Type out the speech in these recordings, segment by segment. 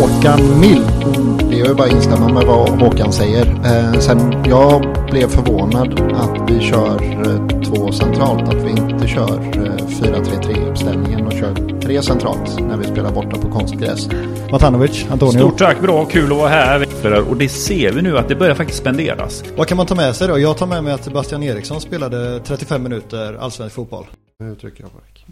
Håkan Mild. Det är ju bara att instämma med vad Håkan säger. Eh, sen jag blev förvånad att vi kör eh, två centralt. Att vi inte kör eh, 4-3-3 uppställningen och kör tre centralt när vi spelar borta på konstgräs. Matanovic, Antonio. Stort tack, bra, kul att vara här. Och det ser vi nu att det börjar faktiskt spenderas. Vad kan man ta med sig då? Jag tar med mig att Sebastian Eriksson spelade 35 minuter allsvensk fotboll. Nu trycker jag på räck.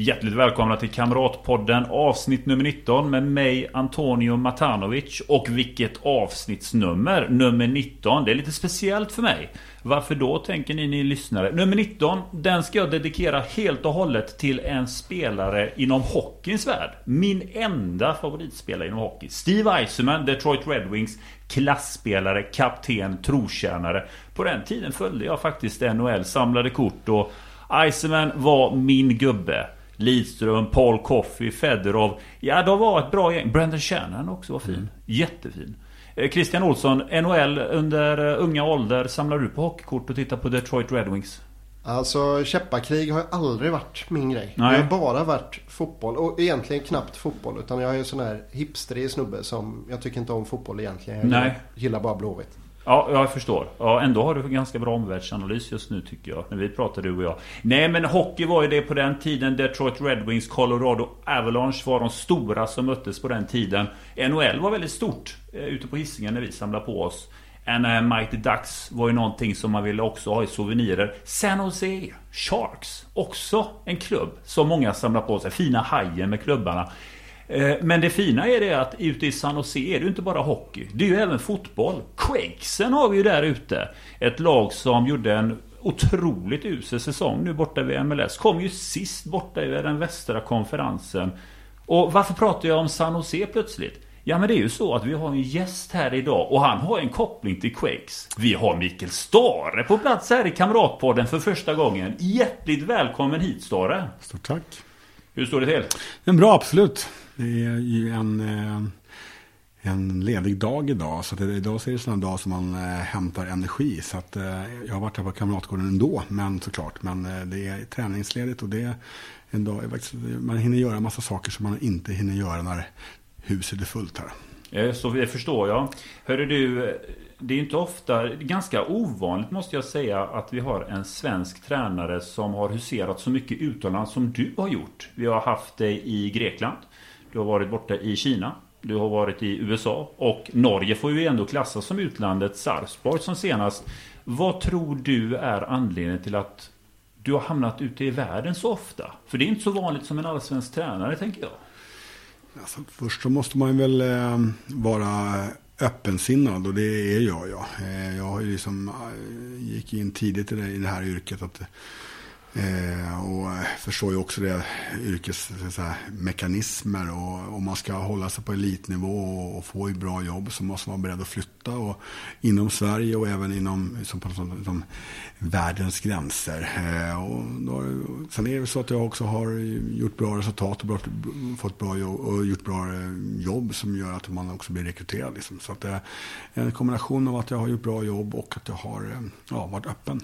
Hjärtligt välkomna till Kamratpodden avsnitt nummer 19 med mig Antonio Matanovic. Och vilket avsnittsnummer! Nummer 19. Det är lite speciellt för mig. Varför då tänker ni ni lyssnare? Nummer 19, den ska jag dedikera helt och hållet till en spelare inom hockeyns värld. Min enda favoritspelare inom hockey. Steve Eisenman, Detroit Red Wings. Klassspelare, kapten, trotjänare. På den tiden följde jag faktiskt NHL, samlade kort och Eisenman var min gubbe. Lidström, Paul Coffey, Fedorov. Ja, de var ett bra gäng. Brendan Shannon också var fin. Mm. Jättefin. Eh, Christian Olsson, NHL under eh, unga ålder. Samlar du på hockeykort och tittar på Detroit Red Wings? Alltså käppakrig har aldrig varit min grej. Nej. Det har bara varit fotboll. Och egentligen knappt fotboll. Utan jag är en sån här hipsterig snubbe som... Jag tycker inte om fotboll egentligen. Jag Nej. gillar bara Blåvitt. Ja, jag förstår. Ja, ändå har du ganska bra omvärldsanalys just nu tycker jag. När vi pratar du och jag. Nej, men hockey var ju det på den tiden. Detroit Red Wings, Colorado Avalanche var de stora som möttes på den tiden. NHL var väldigt stort eh, ute på hissingen när vi samlade på oss. And eh, Mighty Ducks var ju någonting som man ville också ha i souvenirer. San Jose Sharks, också en klubb som många samlar på sig. Fina hajen med klubbarna. Eh, Men det fina är det att ute i San Jose är det ju inte bara hockey. Det är ju även fotboll. Quakesen har vi ju där ute. Ett lag som gjorde en otroligt usel säsong nu borta vid MLS. Kom ju sist borta i den västra konferensen. Och varför pratar jag om San Jose plötsligt? Ja men det är ju så att vi har en gäst här idag och han har en koppling till Quakes. Vi har Mikael Stare på plats här i Kamratpodden för första gången. Hjärtligt välkommen hit Stare! Stort tack. Hur står det till? Men bra, absolut. Det är ju en, eh, en ledig dag idag. Så att idag så är det sådana dag som man eh, hämtar energi. Så att, eh, jag har varit här på Kamratgården ändå, men såklart. Men det är träningsledigt och det är en dag, man hinner göra en massa saker som man inte hinner göra när huset är fullt här. Så det förstår jag. Hörru du, det är inte ofta, ganska ovanligt måste jag säga att vi har en svensk tränare som har huserat så mycket utomlands som du har gjort. Vi har haft dig i Grekland. Du har varit borta i Kina. Du har varit i USA och Norge får ju ändå klassas som utlandet. Sarpsborg som senast. Vad tror du är anledningen till att du har hamnat ute i världen så ofta? För det är inte så vanligt som en allsvensk tränare tänker jag. Alltså, först så måste man väl eh, vara öppensinnad och det är jag. Ja. Eh, jag har ju liksom, eh, gick in tidigt i det, i det här yrket. Att, eh, och förstår ju också det yrkesmekanismer. Och om man ska hålla sig på elitnivå och, och få ett bra jobb så måste man vara beredd att flytta. Och inom Sverige och även inom som, som, som världens gränser. Eh, och då, sen är det så att jag också har gjort bra resultat och bra, fått bra jobb och gjort bra eh, jobb som gör att man också blir rekryterad. Liksom. Så att det är en kombination av att jag har gjort bra jobb och att jag har eh, ja, varit öppen.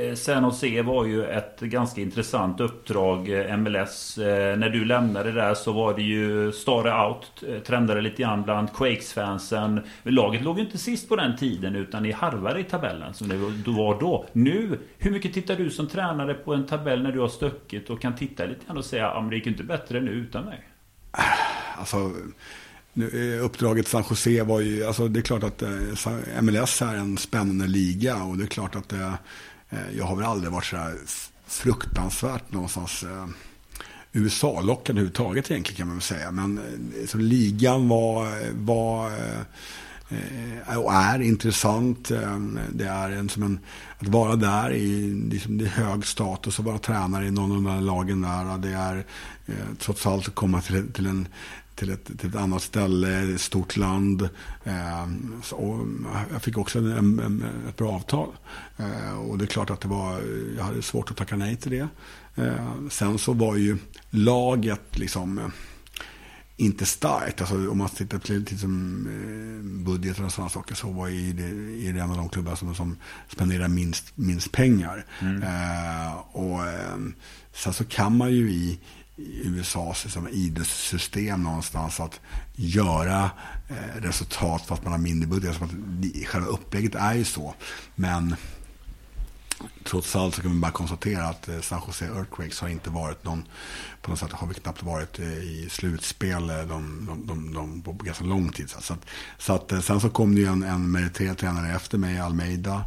Eh, Sen San se var ju ett ganska intressant uppdrag eh, MLS. Eh, när du lämnade där så var det ju Stare Out. Trendade lite grann bland Quakes-fansen. Laget låg ju inte sist på den tiden utan ni harvade i tabellen som det var då. Nu, hur mycket tittar du som tränare på en tabell när du har stuckit och kan titta lite grann och säga att det gick inte bättre nu utan mig? Ah, alltså, nu, uppdraget San Jose var ju, alltså det är klart att MLS är en spännande liga och det är klart att det Eh, jag har väl aldrig varit så här fruktansvärt någonstans eh, USA-lockad överhuvudtaget egentligen kan man väl säga. Men eh, så ligan var, var och är intressant. Det är en, som en, att vara där i liksom, det är hög status att vara tränare i någon av de här lagen där. Det är trots allt att komma till, till en till ett, till ett annat ställe, ett stort land. Eh, så, och jag fick också en, en, ett bra avtal. Eh, och det är klart att det var, jag hade svårt att tacka nej till det. Eh, sen så var ju laget liksom eh, inte starkt. Alltså, om man tittar på lite som eh, budgetar och sådana saker så var ju det, är det en av de klubbar som, som spenderar minst, minst pengar. Mm. Eh, och sen så kan man ju i USAs liksom, idrottssystem någonstans att göra eh, resultat fast man har mindre budget. Alltså att själva upplägget är ju så. Men trots allt så kan man bara konstatera att eh, San Jose Earthquakes har inte varit någon, på något sätt har vi knappt varit eh, i slutspel eh, de, de, de, de, på ganska lång tid. Så att, så att, eh, sen så kom det ju en, en meriterad tränare efter mig, Almeida.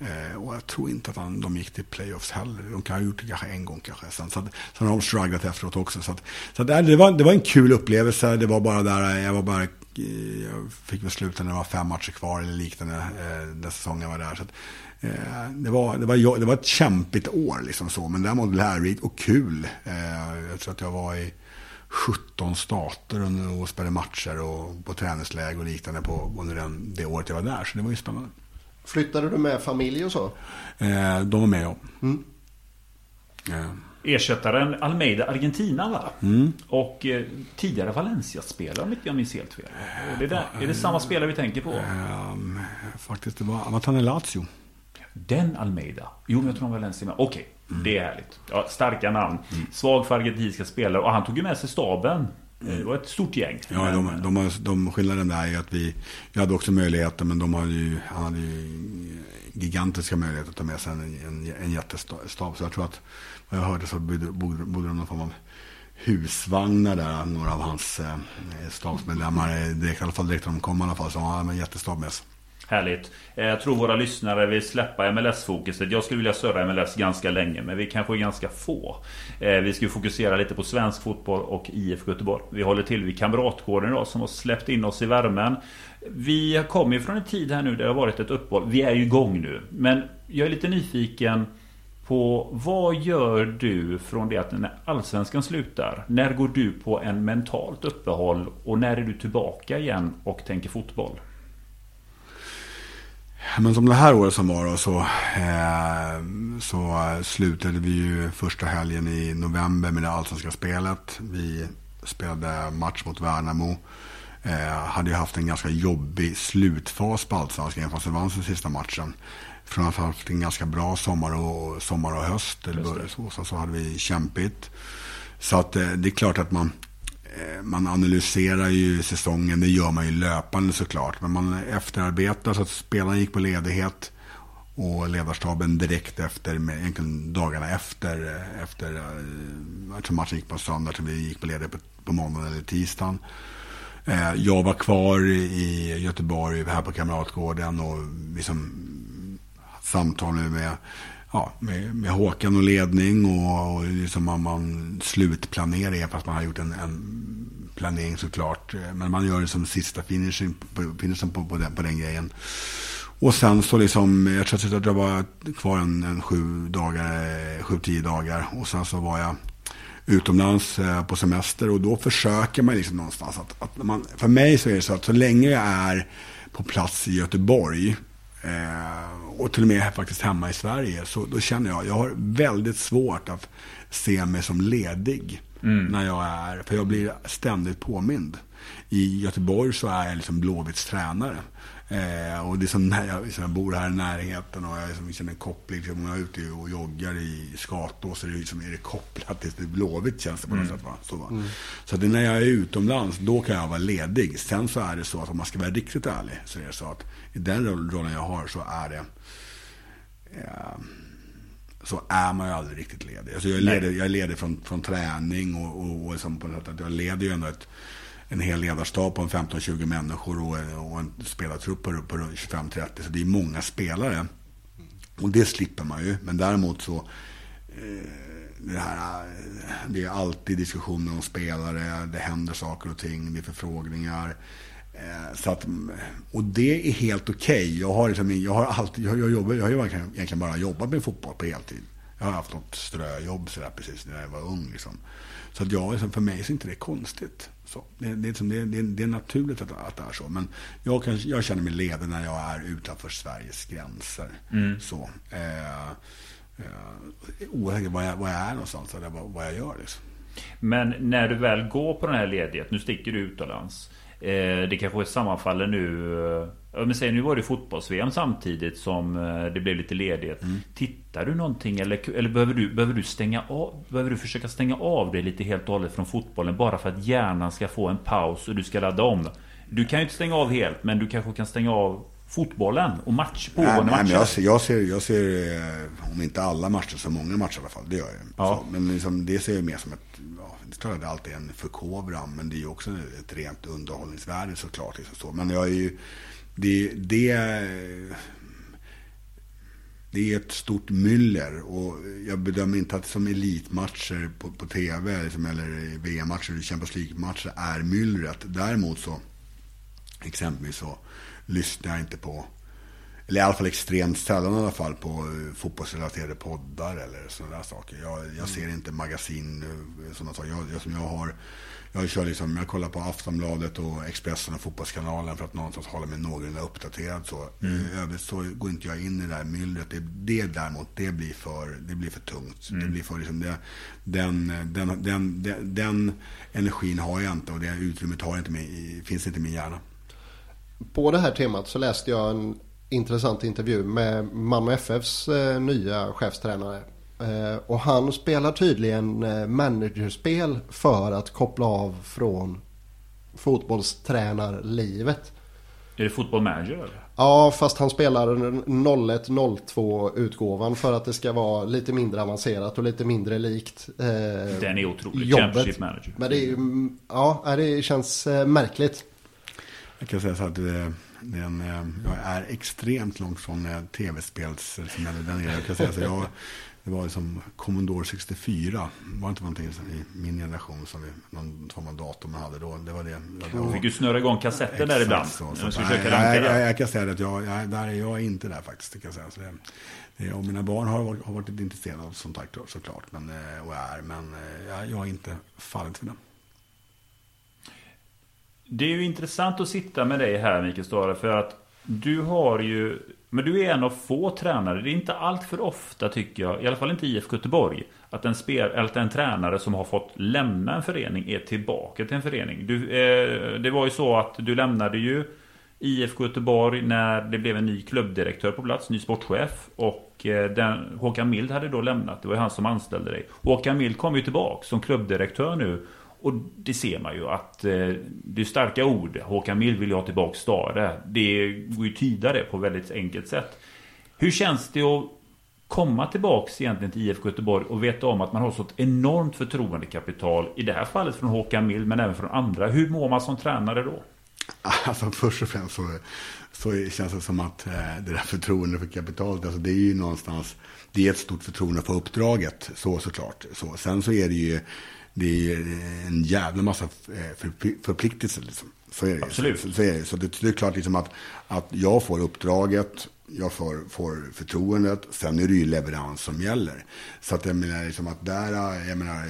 Eh, och jag tror inte att han, de gick till playoffs heller. De kan ha gjort det kanske en gång kanske. Sen, så att, sen har de strugglat efteråt också. Så, att, så att, det, var, det var en kul upplevelse. Det var bara där, jag var bara jag fick väl sluta när det var fem matcher kvar eller liknande eh, den säsongen var där. Så att, eh, det, var, det, var, det var ett kämpigt år liksom så, men däremot lärorikt och kul. Eh, jag tror att jag var i 17 stater och spelade matcher och på träningsläger och liknande på, under den, det året jag var där. Så det var ju spännande. Flyttade du med familj och så? Eh, de var med ja. Mm. Eh. Ersättaren Almeida Argentina va? Mm. Och eh, tidigare Valencia-spelare om inte jag minns helt fel. Är det, där, är det samma spelare vi tänker på? Um, faktiskt, det var Amatane Lazio. Den Almeida? Jo, men jag tror han var Valencia med. Okej, okay. mm. det är härligt. Ja, starka namn. Mm. Svag för argentinska spelare. Och han tog ju med sig staben. Eh, det var ett stort gäng. Ja, de, de, de, de skillnaden där är att vi, vi hade också möjligheter, men de hade ju, han hade ju gigantiska möjligheter att ta med sig en, en, en jättestab. Så jag tror att, vad jag hörde så bodde, bodde de någon form av husvagnar där, några av hans eh, stabsmedlemmar, direkt, i alla fall direkt när de kom i alla fall, så han hade en jättestab med sig. Härligt. Eh, jag tror våra lyssnare vill släppa MLS-fokuset. Jag skulle vilja surra MLS ganska länge, men vi kanske är ganska få. Eh, vi ska fokusera lite på svensk fotboll och IFK Göteborg. Vi håller till vid Kamratgården idag som har släppt in oss i värmen. Vi kommer ju från en tid här nu där det har varit ett uppehåll. Vi är ju igång nu. Men jag är lite nyfiken på vad gör du från det att när Allsvenskan slutar? När går du på en mentalt uppehåll och när är du tillbaka igen och tänker fotboll? Men som det här året som var då, så, eh, så slutade vi ju första helgen i november med det allsvenska spelet. Vi spelade match mot Värnamo. Eh, hade ju haft en ganska jobbig slutfas på allsvenskan fast det vann den sista matchen. Från att ha haft en ganska bra sommar och, sommar och höst. Eller så, så, hade vi kämpigt. Så att eh, det är klart att man Eh, man analyserar ju säsongen, det gör man ju löpande såklart. Men man efterarbetar så att spelarna gick på ledighet och ledarstaben direkt efter, egentligen dagarna efter, eh, efter eh, eftersom matchen gick på söndag, så vi gick på ledighet på, på måndagen eller tisdagen. Jag var kvar i Göteborg här på Kamratgården och liksom samtal med ja, med, med Håkan och ledning och, och liksom man, man slutplanerar fast man har gjort en, en, planering såklart. Men man gör det som sista finishen på, finishen på, på, den, på den grejen. Och sen så liksom, jag tror att jag var kvar en, en sju dagar, sju, tio dagar. Och sen så var jag utomlands eh, på semester och då försöker man liksom någonstans att, att man, för mig så är det så att så länge jag är på plats i Göteborg Eh, och till och med faktiskt hemma i Sverige. Så då känner jag, jag har väldigt svårt att se mig som ledig. Mm. När jag är, för jag blir ständigt påmind. I Göteborg så är jag liksom Blåvitts tränare. Eh, och det är som när jag, liksom, jag bor här i närheten och jag liksom, känner koppling. Liksom, jag är ute och joggar i Skatås så är det, liksom, är det kopplat till Blåvitt känns det på något mm. sätt. Va? Så, va? Mm. så det, när jag är utomlands, då kan jag vara ledig. Sen så är det så att om man ska vara riktigt ärlig så är det så att i den rollen jag har så är det eh, så är man ju aldrig riktigt ledig. Alltså jag, är ledig jag är ledig från, från träning och, och, och liksom på något sätt, jag leder ju ändå ett en hel ledarstab på 15-20 människor och, och en spelartrupp på, på 25-30. Så det är många spelare. Och det slipper man ju. Men däremot så eh, det, här, eh, det är alltid diskussioner om spelare, det händer saker och ting, det är förfrågningar. Eh, så att, och det är helt okej. Okay. Jag har, liksom, jag har alltid, jag, jag, jobbar, jag har ju egentligen bara jobbat med fotboll på heltid. Jag har haft något ströjobb sådär precis när jag var ung. Liksom. Så att jag, liksom, för mig är inte det konstigt. Så, det, det, är, det, det, det är naturligt att, att det är så. Men jag, kan, jag känner mig ledig när jag är utanför Sveriges gränser. Mm. Så, eh, eh, oavsett var jag, var jag är någonstans eller vad, vad jag gör. Liksom. Men när du väl går på den här ledigheten, nu sticker du utomlands. Eh, det kanske sammanfaller nu men säg, nu var det fotbolls-VM samtidigt som eh, det blev lite ledighet. Mm. Tittar du någonting eller, eller behöver, du, behöver du stänga av? Behöver du försöka stänga av dig lite helt och hållet från fotbollen bara för att hjärnan ska få en paus och du ska ladda om? Du kan ju inte stänga av helt, men du kanske kan stänga av fotbollen och match, pågående matcher? Jag, ser, jag, ser, jag ser, eh, om inte alla matcher, så många matcher i alla fall. Det gör jag. Ja. Så, men liksom, det ser jag mer som ett, ja, det är klart att det alltid är en förkovran, men det är ju också ett rent underhållningsvärde såklart. Liksom så. Men jag är ju, det, det, det är ett stort myller och jag bedömer inte att som elitmatcher på, på tv liksom, eller VM-matcher eller Champions League-matcher är myllret. Däremot så, exempelvis så lyssnar jag inte på, eller i alla fall extremt sällan i alla fall, på uh, fotbollsrelaterade poddar eller sådana där saker. Jag, jag ser inte magasin, uh, sådana saker. Jag, jag, som jag har jag, kör liksom, jag kollar på Aftonbladet och Expressen och Fotbollskanalen för att någonstans hålla mig någorlunda uppdaterad. Så. Mm. I övrigt så går inte jag in i det där myllret. Det, det däremot, det blir för, det blir för tungt. Mm. Det blir för, liksom, det, den, den, den, den, den energin har jag inte och det utrymmet har inte med, finns inte i min hjärna. På det här temat så läste jag en intressant intervju med Malmö FFs eh, nya chefstränare Eh, och han spelar tydligen eh, managerspel för att koppla av från fotbollstränarlivet. Är det fotboll manager? Ja, fast han spelar 01-02 utgåvan för att det ska vara lite mindre avancerat och lite mindre likt eh, Den är otrolig. Jobbet. Championship manager. Men det, är, ja, det känns märkligt. Jag kan säga så att det, den, jag är extremt långt från tv-spels... Jag kan säga så jag det var som Commodore 64. Det var inte någonting i min generation som vi, någon form av dator man hade då. Det var det. Du fick ju snurra igång kassetten där ibland. Så, så, så, nej, jag, jag, jag, kan säga att jag, jag, där är jag inte där faktiskt. kan jag säga. Så det, det, och mina barn har varit, har varit intresserade av sånt här såklart. Men, eh, och är, men eh, jag, jag har inte fallit för det. Det är ju intressant att sitta med dig här Mikael Stare. För att du har ju men du är en av få tränare. Det är inte allt för ofta tycker jag, i alla fall inte IFK Göteborg, att en, spel, att en tränare som har fått lämna en förening är tillbaka till en förening. Du, eh, det var ju så att du lämnade ju IFK Göteborg när det blev en ny klubbdirektör på plats, ny sportchef. Och eh, den, Håkan Mild hade då lämnat, det var ju han som anställde dig. Håkan Mild kom ju tillbaka som klubbdirektör nu och det ser man ju att eh, det är starka ord. Håkan Mild vill ju ha tillbaka Stare. Det går ju tyda det på väldigt enkelt sätt. Hur känns det att komma tillbaks egentligen till IFK Göteborg och veta om att man har så enormt förtroendekapital. I det här fallet från Håkan Mild men även från andra. Hur mår man som tränare då? Alltså först och främst så, så känns det som att eh, det där förtroendet för kapitalet, alltså det är ju någonstans, det är ett stort förtroende för uppdraget, så såklart. Så, sen så är det ju det är en jävla massa eh, förpliktelser. Liksom. Så är det. Absolut. Så, så, är det. så det, det, är klart liksom att, att jag får uppdraget, jag får, får förtroendet, sen är det ju leverans som gäller. Så att jag menar liksom att där, jag menar,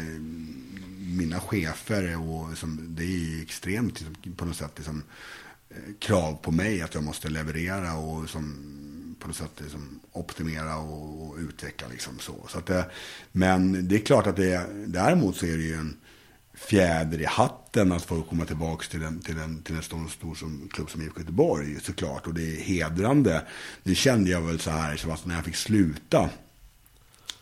mina chefer och liksom, det är extremt liksom, på något sätt liksom, eh, krav på mig att jag måste leverera och som på något sätt liksom optimera och, och utveckla. Liksom så. Så att det, men det är klart att det däremot så är det ju en fjäder i hatten att få komma tillbaka till en, till en, till en stor, stor som, klubb som IFK Göteborg såklart. Och det är hedrande. Det kände jag väl så här, så att när jag fick sluta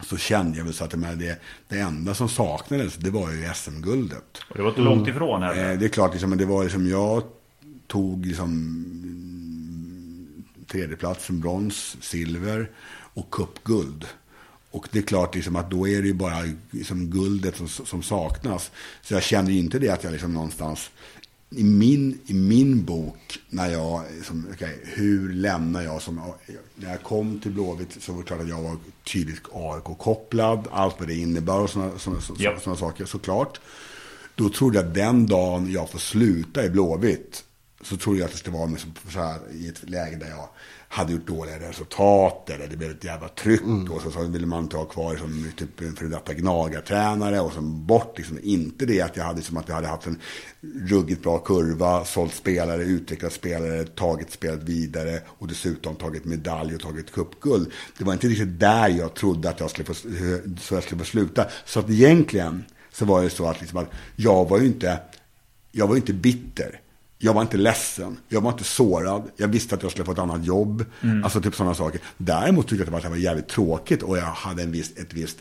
så kände jag väl så att det, det enda som saknades, det var ju SM-guldet. Och det var inte långt ifrån heller. Eh, det är klart, liksom, det var liksom, jag tog liksom tredjeplatsen brons, silver och cupguld. Och det är klart liksom att då är det ju bara liksom guldet som, som saknas. Så jag kände ju inte det att jag liksom någonstans i min, i min bok, när jag, liksom, okay, hur lämnar jag som, när jag kom till Blåvitt så var det klart att jag var tydligt AIK-kopplad, allt vad det innebär och sådana såna, såna, yep. såna saker såklart. Då trodde jag att den dagen jag får sluta i Blåvitt så trodde jag att det skulle vara liksom så här, i ett läge där jag hade gjort dåliga resultat eller det blev ett jävla tryck mm. och så, så ville man inte ha kvar som typ en före detta gnagartränare och så bort liksom. Inte det att jag hade som att jag hade haft en ruggigt bra kurva, sålt spelare, utvecklat spelare, tagit spelet vidare och dessutom tagit medalj och tagit cupguld. Det var inte riktigt där jag trodde att jag skulle få, så jag skulle få sluta. Så att egentligen så var det så att, liksom att jag var ju inte, jag var inte bitter. Jag var inte ledsen, jag var inte sårad, jag visste att jag skulle få ett annat jobb. Mm. Alltså typ sådana saker. Däremot tyckte jag att det var jävligt tråkigt och jag hade en viss, ett visst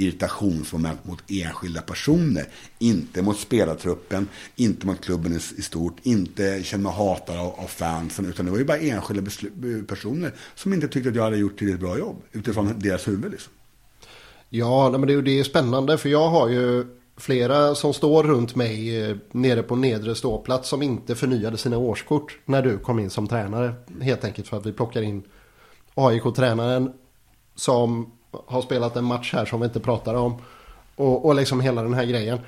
irritationsmoment mot enskilda personer. Inte mot spelartruppen, inte mot klubben i, stort, inte känna mig hatad av, av, fansen. Utan det var ju bara enskilda personer som inte tyckte att jag hade gjort tillräckligt bra jobb utifrån deras huvud. Liksom. Ja, men det, det är spännande för jag har ju flera som står runt mig eh, nere på nedre ståplats som inte förnyade sina årskort när du kom in som tränare. Helt enkelt för att vi plockar in AIK-tränaren som har spelat en match här som vi inte pratar om. Och, och liksom hela den här grejen.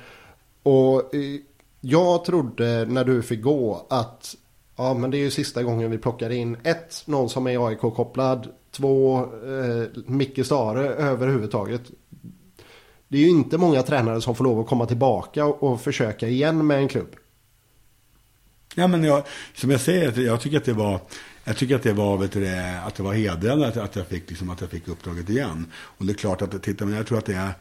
Och eh, jag trodde när du fick gå att ja men det är ju sista gången vi plockar in ett, någon som är AIK-kopplad. Två, eh, Micke Stare överhuvudtaget. Det är ju inte många tränare som får lov att komma tillbaka och, försöka igen med en klubb. Ja men jag, som jag säger, jag tycker att det var jag tycker att det var, vet du, att det var hedrande att, att, jag fick, liksom, att jag fick uppdraget igen. Och det är klart att, titta, men jag tror att det är,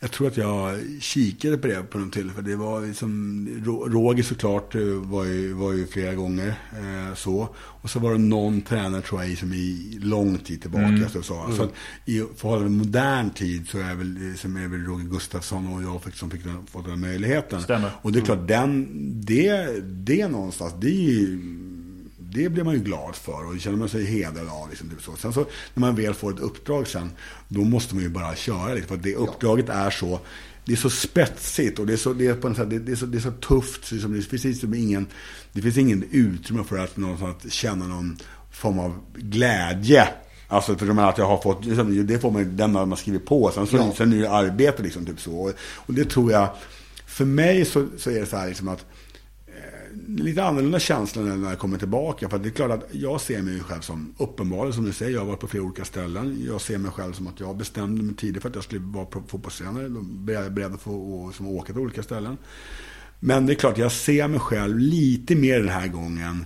jag tror att jag kikade på det på något tillfälle. Det var liksom, Roger såklart eh, var ju, var ju flera gånger eh, så. Och så var det någon tränare tror jag som i lång tid tillbaka. Mm. Så, så. Mm. så i förhållande modern tid så är väl, som är väl Roger Gustafsson och jag fick, som fick den, fått den möjligheten. Stämmer. Och det är klart, mm. den, det, det någonstans, det är ju det blir man ju glad för och det känner man sig hedrad av. Liksom, typ så. Sen så när man väl får ett uppdrag sen, då måste man ju bara köra. Liksom, för det uppdraget är så det är så spetsigt och det är så, det är på en, det, det är så, det är så tufft. Liksom, det, finns liksom ingen, det finns ingen utrymme för att, någonstans, känna någon form av glädje. Alltså för de att jag har fått, liksom, det får man den man skriver på. Sen, så, ja. sen är det arbete liksom, typ så. Och, och det tror jag, för mig så, så är det så här liksom att lite annorlunda känsla när jag kommer tillbaka. För det är klart att jag ser mig själv som, uppenbarligen som du säger, jag har varit på flera olika ställen. Jag ser mig själv som att jag bestämde mig tidigt för att jag skulle vara fotbollstränare. Då är beredd att få som åka till olika ställen. Men det är klart, jag ser mig själv lite mer den här gången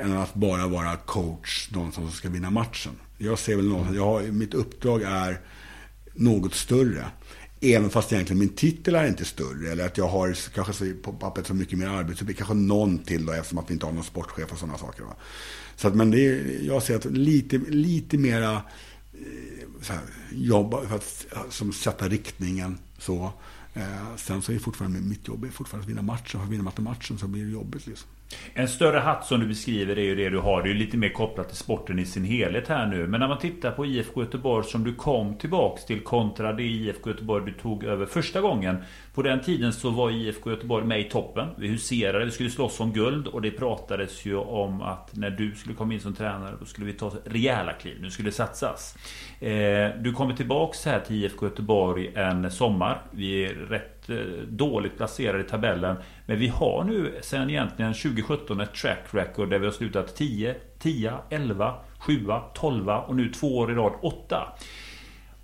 än att bara vara coach, någon som ska vinna matchen. Jag ser väl någonstans jag har, mitt uppdrag är något större. Även fast egentligen min titel är inte större. Eller att jag har kanske på pappret så mycket mer arbetsuppgifter. Kanske någon till då eftersom att vi inte har någon sportchef och sådana saker. Va? Så att, men det är, jag ser att lite, lite mera eh, så här, jobba för att som sätta riktningen så. Eh, sen så är fortfarande mitt jobb är fortfarande att vinna matchen. För vinner man inte matchen så blir det jobbigt liksom. En större hatt som du beskriver är ju det du har. Det är ju lite mer kopplat till sporten i sin helhet här nu. Men när man tittar på IFK Göteborg som du kom tillbaks till kontra det IFK Göteborg du tog över första gången. På den tiden så var IFK Göteborg med i toppen. Vi huserade, vi skulle slåss om guld och det pratades ju om att när du skulle komma in som tränare då skulle vi ta rejäla kliv. Nu skulle det satsas. Eh, du kommer tillbaks här till IFK Göteborg en sommar. Vi är rätt Eh, dåligt placerade i tabellen. Men vi har nu sedan egentligen 2017 ett track record där vi har slutat 10, 10, 11, 7, 12 och nu två år i rad 8.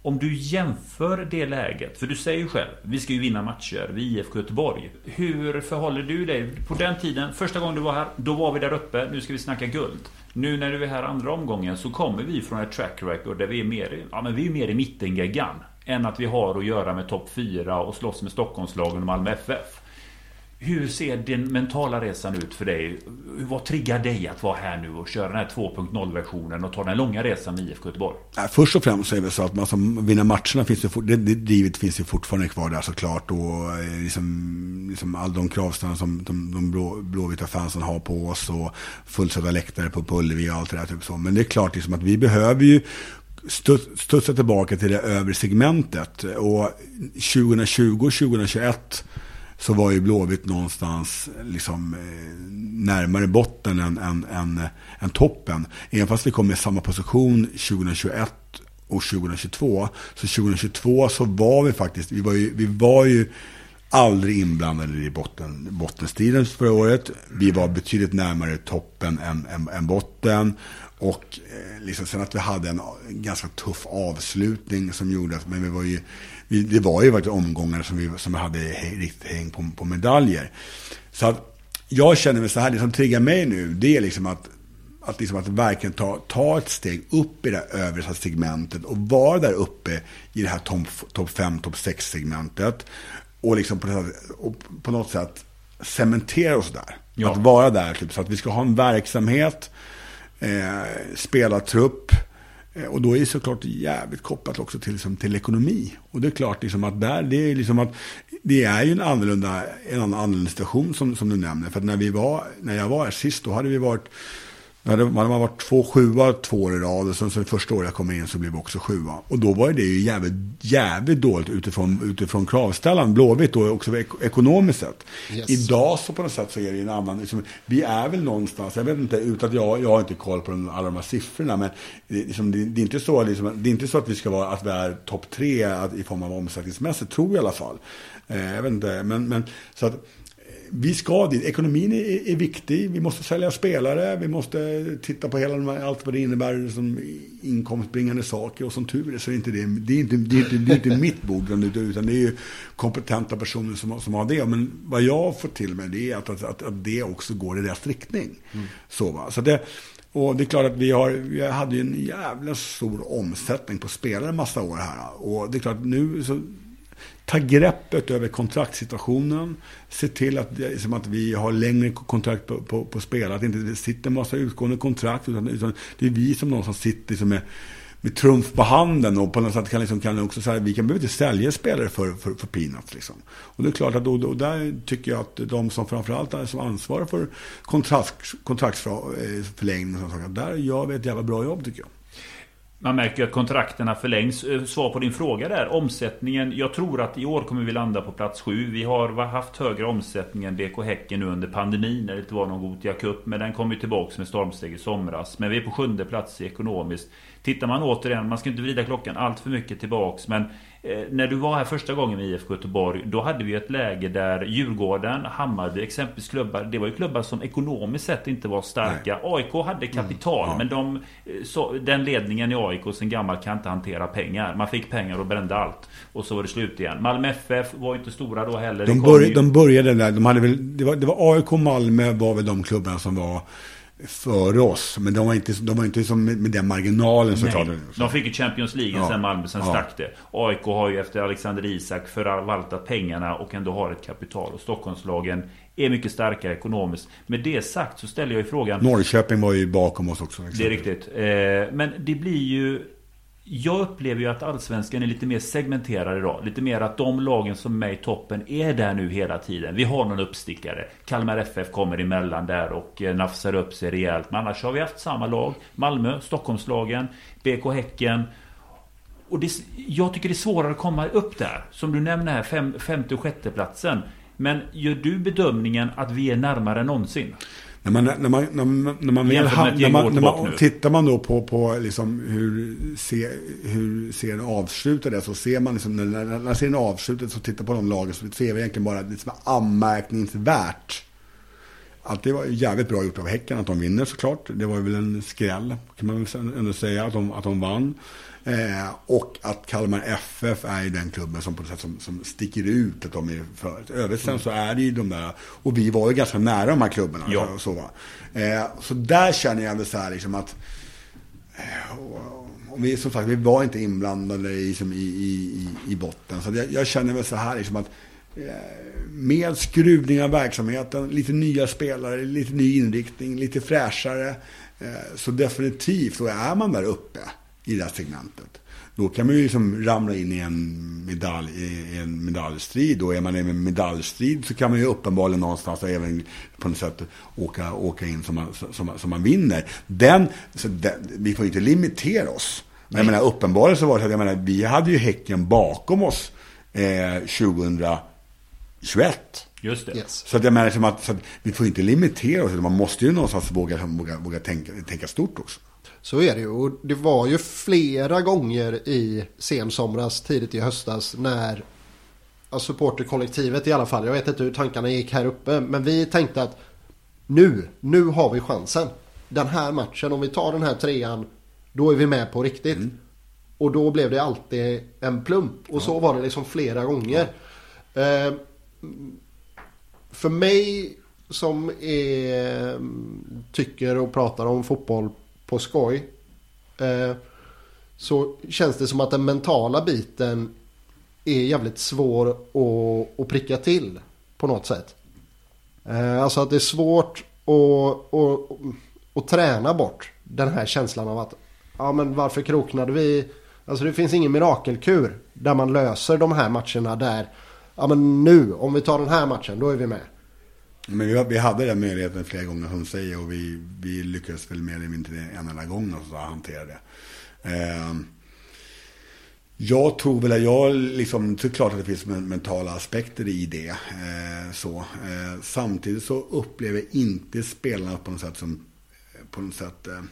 Om du jämför det läget, för du säger ju själv, vi ska ju vinna matcher, vi IFK Göteborg. Hur förhåller du dig? På den tiden, första gången du var här, då var vi där uppe, nu ska vi snacka guld. Nu när du är här andra omgången så kommer vi från ett track record där vi är mer, ja, men vi är mer i mittengeggan. Än att vi har att göra med topp 4 och slåss med Stockholmslagen och Malmö FF. Hur ser den mentala resan ut för dig? Vad triggar dig att vara här nu och köra den här 2.0-versionen och ta den långa resan med IFK Göteborg? Först och främst så är det så att man som vinner matcherna finns det, det, det drivet finns ju fortfarande kvar där såklart. Och eh, liksom, liksom all de kravställningar som de, de blå, blåvita fansen har på oss och fullsatta läktare på Ullevi och allt det där. Typ så. Men det är klart liksom att vi behöver ju studsa tillbaka till det övre segmentet. Och 2020-2021 så var ju Blåvitt någonstans liksom, eh, närmare botten än, än, än, än toppen. Även fast vi kom i samma position 2021 och 2022. Så 2022 så var vi faktiskt, vi var ju, vi var ju aldrig inblandade i botten, bottenstriden förra året. Vi var betydligt närmare toppen än, än, än botten. Och eh, liksom sen att vi hade en ganska tuff avslutning som gjorde att, men vi var ju vi, det var ju faktiskt omgångar som vi, som vi hade riktigt häng på, på medaljer. Så att jag känner mig så här, det som triggar mig nu, det är liksom att att, liksom att verkligen ta, ta ett steg upp i det övre segmentet och vara där uppe i det här topp top 5, topp 6 segmentet. Och liksom på, och på något sätt cementera oss där. Ja. Att vara där, typ, så att vi ska ha en verksamhet, eh, spelartrupp. Eh, och då är det såklart jävligt kopplat också till, liksom, till ekonomi. Och det är klart liksom, att där, det är liksom att det är ju en annorlunda, en annan situation som, som du nämner. För att när, vi var, när jag var här sist, då hade vi varit Ja, man har varit två sjua två år i rad och sen så första året jag kom in så blev vi också sjua. Och då var det ju jävligt, jävligt dåligt utifrån, utifrån kravställan, Blåvitt då också ek ekonomiskt sett. Yes. Idag så på något sätt så är det en annan, liksom, vi är väl någonstans, jag vet inte, utan att jag, jag har inte koll på alla de här siffrorna, men det, liksom, det, det, är inte så, liksom, det är inte så att vi ska vara, att vi är topp tre att, i form av omsättningsmässigt, tror jag i alla fall. Eh, jag vet inte, men, men så att vi ska dit. Ekonomin är, är, viktig. Vi måste sälja spelare. Vi måste titta på hela här, allt vad det innebär som inkomstbringande saker. Och som tur är så är inte det, det, är inte, det, är inte, det är inte mitt bord. Utan det är ju kompetenta personer som, som har det. Men vad jag får till mig det är att, att, att, att det också går i rätt riktning. Mm. Så, va? så det, och det är klart att vi, har, vi hade ju en jävla stor omsättning på spelare massa år här. Och det är klart nu så ta greppet över kontraktssituationen. Se till att, liksom att vi har längre kontrakt på, på, på spelare. Att det inte sitter en massa utgående kontrakt. Utan, utan det är vi som någonstans sitter liksom med, med trumf på handen. Och på något sätt kan, liksom, kan också säga vi kan behöva inte sälja spelare för, för, för peanuts. Liksom. Och det är klart att då, då, där tycker jag att de som framförallt är som ansvarar för kontrakt, kontraktsförlängning. Eh, där gör vi ett jävla bra jobb tycker jag. Man märker att kontrakterna förlängs. Eh, svar på din fråga där. Omsättningen. Jag tror att i år kommer vi landa på plats sju. Vi har haft högre omsättning än BK Häcken nu under pandemin när det inte var någon Gothia Cup. Men den kom ju tillbaks med stormsteg i somras. Men vi är på sjunde plats ekonomiskt. Tittar man återigen, man ska inte vrida klockan allt för mycket tillbaks. Men när du var här första gången med IFK Göteborg Då hade vi ett läge där Djurgården, Hammarby exempelvis klubbar Det var ju klubbar som ekonomiskt sett inte var starka Nej. AIK hade mm. kapital mm, ja. men de, eh, så, Den ledningen i AIK sen gammalt kan inte hantera pengar Man fick pengar och brände allt Och så var det slut igen Malmö FF var inte stora då heller De, började, ju... de började där, de hade väl, det, var, det var AIK och Malmö var väl de klubbarna som var före oss. Men de var inte, de var inte som med, den marginalen såklart. De fick ju Champions League ja. sen Malmö, sen ja. stack det. AIK har ju efter Alexander Isak förvaltat pengarna och ändå har ett kapital. Och Stockholmslagen är mycket starkare ekonomiskt. Med det sagt så ställer jag ju frågan... Norrköping var ju bakom oss också. Exempel. Det är riktigt. Eh, men det blir ju jag upplever ju att allsvenskan är lite mer segmenterad idag. Lite mer att de lagen som är med i toppen är där nu hela tiden. Vi har någon uppstickare. Kalmar FF kommer emellan där och eh, nafsar upp sig rejält. Men annars har vi haft samma lag. Malmö, Stockholmslagen, BK Häcken. Och det, jag tycker det är svårare att komma upp där. Som du nämner här, fem, femte och sjätte platsen. Men gör du bedömningen att vi är närmare än någonsin? När man, när man, när man, när man, väl, när man, när man tittar man då på, på liksom hur, se, hur serien avslutades så ser man liksom, när, när serien avslutades så tittar på de lagen så ser vi egentligen bara det som är anmärkningsvärt. Att det var jävligt bra gjort av Häcken att de vinner såklart. Det var väl en skräll kan man väl ändå säga att de, att de vann. Eh, och att Kalmar FF är ju den klubben som på något sätt som, som sticker ut att de är för. Övrigt sen så är det ju de där, och vi var ju ganska nära de här klubbarna. Ja. Så, så, eh, så där känner jag ändå så här liksom att eh, och vi, som sagt, vi var inte inblandade i, i, i, i botten. Så jag, jag, känner väl så här liksom att eh, med skruvning av verksamheten, lite nya spelare, lite ny inriktning, lite fräschare. Eh, så definitivt så är man där uppe i det här segmentet. Då kan man ju liksom ramla in i en, medalj, i en medaljstrid. Och är man i en medaljstrid så kan man ju uppenbarligen någonstans även på något sätt åka, åka in som man, som, som man vinner. Den, så den, vi får ju inte limitera oss. Men jag menar, uppenbarligen så var det så att jag menar, vi hade ju Häcken bakom oss eh, 2021. Just det. Yes. Så att jag menar, att, så att vi får inte limitera oss. Man måste ju någonstans våga, våga, våga tänka, tänka stort också. Så är det ju. Och det var ju flera gånger i sensomras, tidigt i höstas, när supporterkollektivet i alla fall, jag vet inte hur tankarna gick här uppe, men vi tänkte att nu, nu har vi chansen. Den här matchen, om vi tar den här trean, då är vi med på riktigt. Mm. Och då blev det alltid en plump. Och ja. så var det liksom flera gånger. Ja. Eh, för mig som är, mm, tycker och pratar om fotboll på skoj. Eh, så känns det som att den mentala biten är jävligt svår att, att pricka till på något sätt. Eh, alltså att det är svårt att, att, att träna bort den här känslan av att ja men varför kroknade vi? Alltså det finns ingen mirakelkur där man löser de här matcherna där ja men nu om vi tar den här matchen då är vi med. Men vi, vi hade den möjligheten flera gånger som säger och vi, vi lyckades väl mer eller mindre en enda gång att hantera det. Eh, jag tror väl att jag liksom, det är klart att det finns mentala aspekter i det. Eh, så. Eh, samtidigt så upplever inte spelarna på något sätt som på något sätt eh,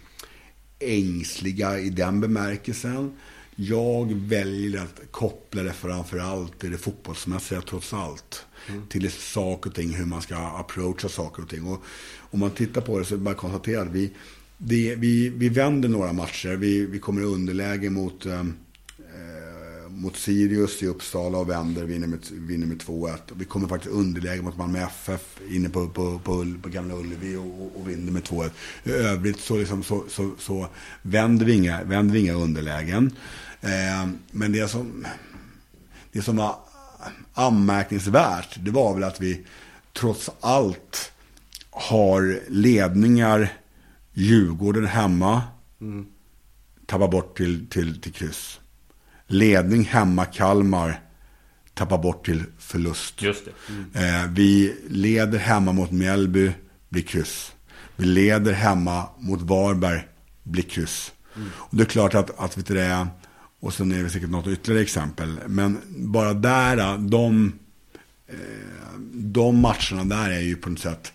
ängsliga i den bemärkelsen. Jag väljer att koppla det framförallt till det fotbollsmässiga trots allt. Mm. Till saker och ting, hur man ska approacha saker och ting. Och om man tittar på det så är det bara att konstatera att vi, det, vi, vi vänder några matcher. Vi, vi kommer i underläge mot eh, mot Sirius i Uppsala och vänder, vinner med, vinner med 2-1. Vi kommer faktiskt underläge mot Malmö FF inne på, på, på, på Gamla Ullevi och, och vinner med 2-1. I övrigt så, liksom, så, så, så vänder, vi inga, vänder vi inga underlägen. Eh, men det som, det som var anmärkningsvärt, det var väl att vi trots allt har ledningar Djurgården hemma. Mm. Tappar bort till, till, till kryss. Ledning hemma Kalmar. Tappar bort till förlust. Just. Mm. Eh, vi leder hemma mot Mjällby. Blir kryss. Vi leder hemma mot Varberg. Blir kryss. Mm. Och det är klart att, att vet du det, och sen är det säkert något ytterligare exempel. Men bara där, de, eh, de matcherna där är ju på något sätt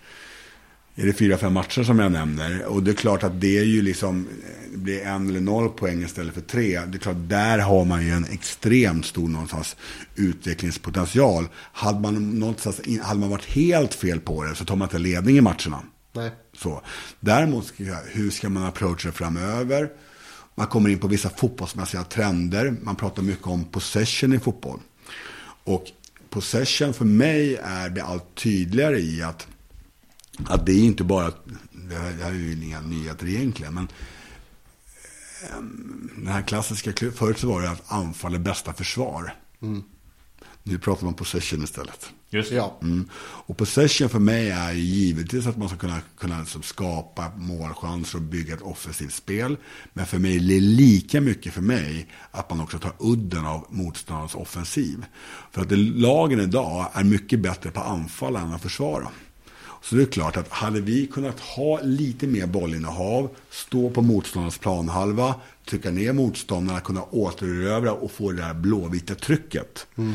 är det fyra, fem matcher som jag nämner. Och det är klart att det är ju liksom, det blir en eller noll poäng istället för tre. Det är klart, där har man ju en extremt stor någonstans utvecklingspotential. Hade man, någonstans, hade man varit helt fel på det så tar man inte ledning i matcherna. Nej. Så. Däremot, hur ska man approacha framöver? Man kommer in på vissa fotbollsmässiga trender. Man pratar mycket om possession i fotboll. Och possession för mig är det allt tydligare i att att det är inte bara, det här, är ju inga nyheter egentligen, men ehm, den här klassiska, förut så var det att anfall är bästa försvar. Mm. Nu pratar man possession istället. Just det. Ja. Mm. Och possession för mig är ju givetvis att man ska kunna, kunna liksom skapa målchanser och bygga ett offensivt spel. Men för mig, det är lika mycket för mig att man också tar udden av motståndarens offensiv. För att lagen idag är mycket bättre på anfall än att försvara. Så det är klart att hade vi kunnat ha lite mer bollinnehav, stå på motståndarens planhalva, trycka ner motståndarna, kunna återerövra och få det där blåvita trycket. Mm.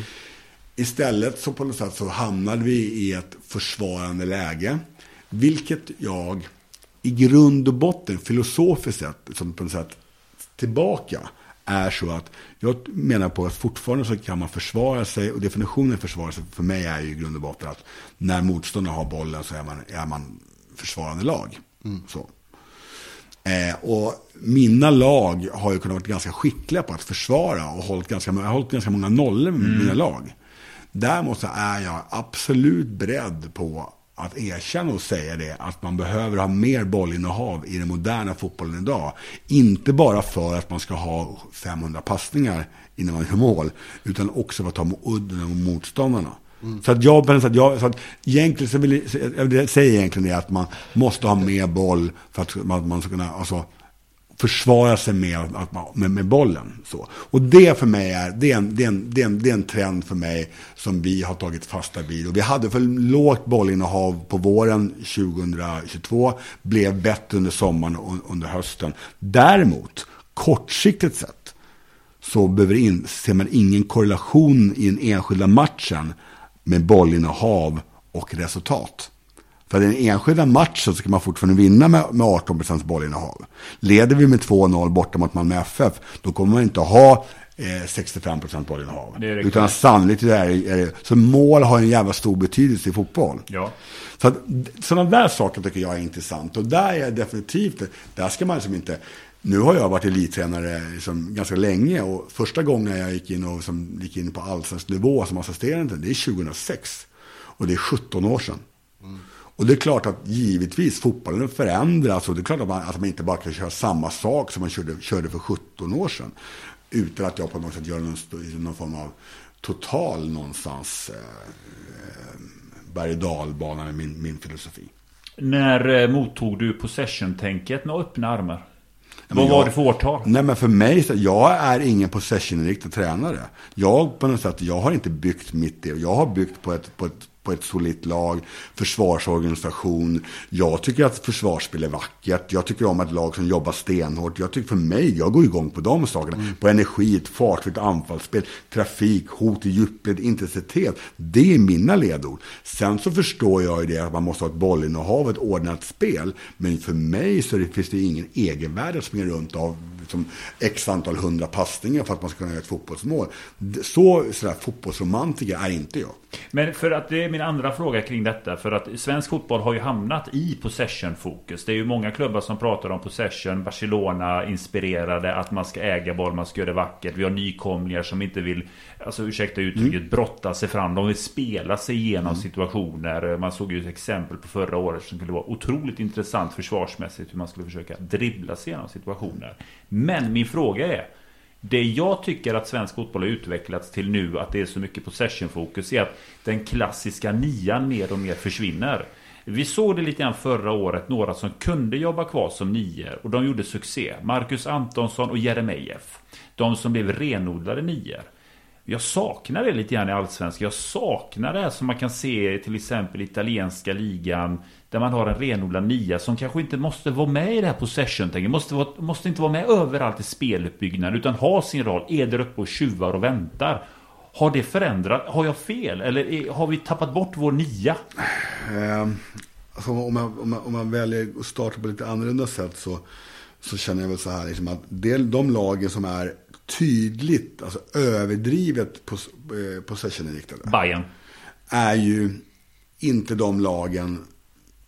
Istället så på något sätt så hamnade vi i ett försvarande läge. Vilket jag i grund och botten filosofiskt sett, som på något sätt tillbaka, är så att jag menar på att fortfarande så kan man försvara sig och definitionen försvara sig för mig är ju i grund och botten att när motståndaren har bollen så är man, är man försvarande lag. Mm. Så. Eh, och mina lag har ju kunnat vara ganska skickliga på att försvara och hållit ganska, jag har hållit ganska många nollor med mm. mina lag. Däremot så är jag absolut beredd på att erkänna och säga det, att man behöver ha mer bollinnehav i den moderna fotbollen idag. Inte bara för att man ska ha 500 passningar innan man gör mål, utan också för att ta udden av motståndarna. Mm. Så att jag, så att jag, så att egentligen så vill jag, jag säger egentligen det att man måste ha mer boll för att man, man ska kunna, alltså, försvara sig med, med, med bollen. Så. Och det för mig är, det är, en, det, är en, det, är en, det är en trend för mig som vi har tagit fasta vid. Och vi hade för lågt bollinnehav på våren 2022, blev bättre under sommaren och under hösten. Däremot, kortsiktigt sett, så behöver in, ser man ingen korrelation i den enskilda matchen med bollinnehav och resultat. För den enskilda matchen så kan man fortfarande vinna med, med 18% bollinnehav. Leder vi med 2-0 borta mot Malmö FF, då kommer man inte ha eh, 65% bollinnehav. Utan sannolikt det, är det, Så mål har en jävla stor betydelse i fotboll. Ja. Så att, sådana där saker tycker jag är intressant. Och där är definitivt, där ska man liksom inte... Nu har jag varit elittränare liksom ganska länge och första gången jag gick in, och, som, gick in på allsvensk nivå som assisterande, det är 2006. Och det är 17 år sedan. Mm. Och det är klart att givetvis fotbollen förändras och det är klart att man, att man inte bara kan köra samma sak som man körde, körde för 17 år sedan. Utan att jag på något sätt gör någon, någon form av total någonstans eh, berg och dalbana med min, min filosofi. När eh, mottog du possession-tänket med öppna armar? Vad var jag- det för årtal? Nej men för mig, så- jag är ingen possession-inriktad tränare. Jag på något sätt, jag har inte byggt mitt det. Jag har byggt på ett, på ett, på ett solitt lag, försvarsorganisation. Jag tycker att försvarsspel är vackert. Jag tycker om ett lag som jobbar stenhårt. Jag tycker för mig, jag går igång på de sakerna. På energi, ett fartfyllt anfallsspel, trafik, hot i djupled, intensitet. Det är mina ledord. Sen så förstår jag ju det att man måste ha ett bollinnehav, ett ordnat spel. Men för mig så finns det ingen egenvärde att springa runt av liksom, x antal hundra passningar för att man ska kunna göra ett fotbollsmål. Så sådär, fotbollsromantiker är inte jag. Men för att det är min andra fråga kring detta. För att svensk fotboll har ju hamnat i possession-fokus. Det är ju många klubbar som pratar om possession. Barcelona inspirerade att man ska äga boll, man ska göra det vackert. Vi har nykomlingar som inte vill, alltså ursäkta uttrycket, brotta sig fram. De vill spela sig igenom situationer. Man såg ju ett exempel på förra året som skulle vara otroligt intressant försvarsmässigt. Hur man skulle försöka dribbla sig igenom situationer. Men min fråga är. Det jag tycker att svensk fotboll har utvecklats till nu, att det är så mycket possession-fokus, är att den klassiska nian mer och mer försvinner. Vi såg det lite grann förra året, några som kunde jobba kvar som nior och de gjorde succé. Marcus Antonsson och Jeremejeff. De som blev renodlade nior. Jag saknar det lite grann i Allsvenskan. Jag saknar det här som man kan se till exempel italienska ligan. Där man har en renodlad nia som kanske inte måste vara med i det här possession-tänket. Måste, vara- måste inte vara med överallt i speluppbyggnaden. Utan ha sin roll. Är där uppe och tjuvar och väntar. Har det förändrat? Har jag fel? Eller är, har vi tappat bort vår nia? Eh, alltså om, man, om, man, om man väljer att starta på lite annorlunda sätt så, så känner jag väl så här liksom att det, de lagen som är tydligt, alltså överdrivet eh, possession-inriktade Bayern. är ju inte de lagen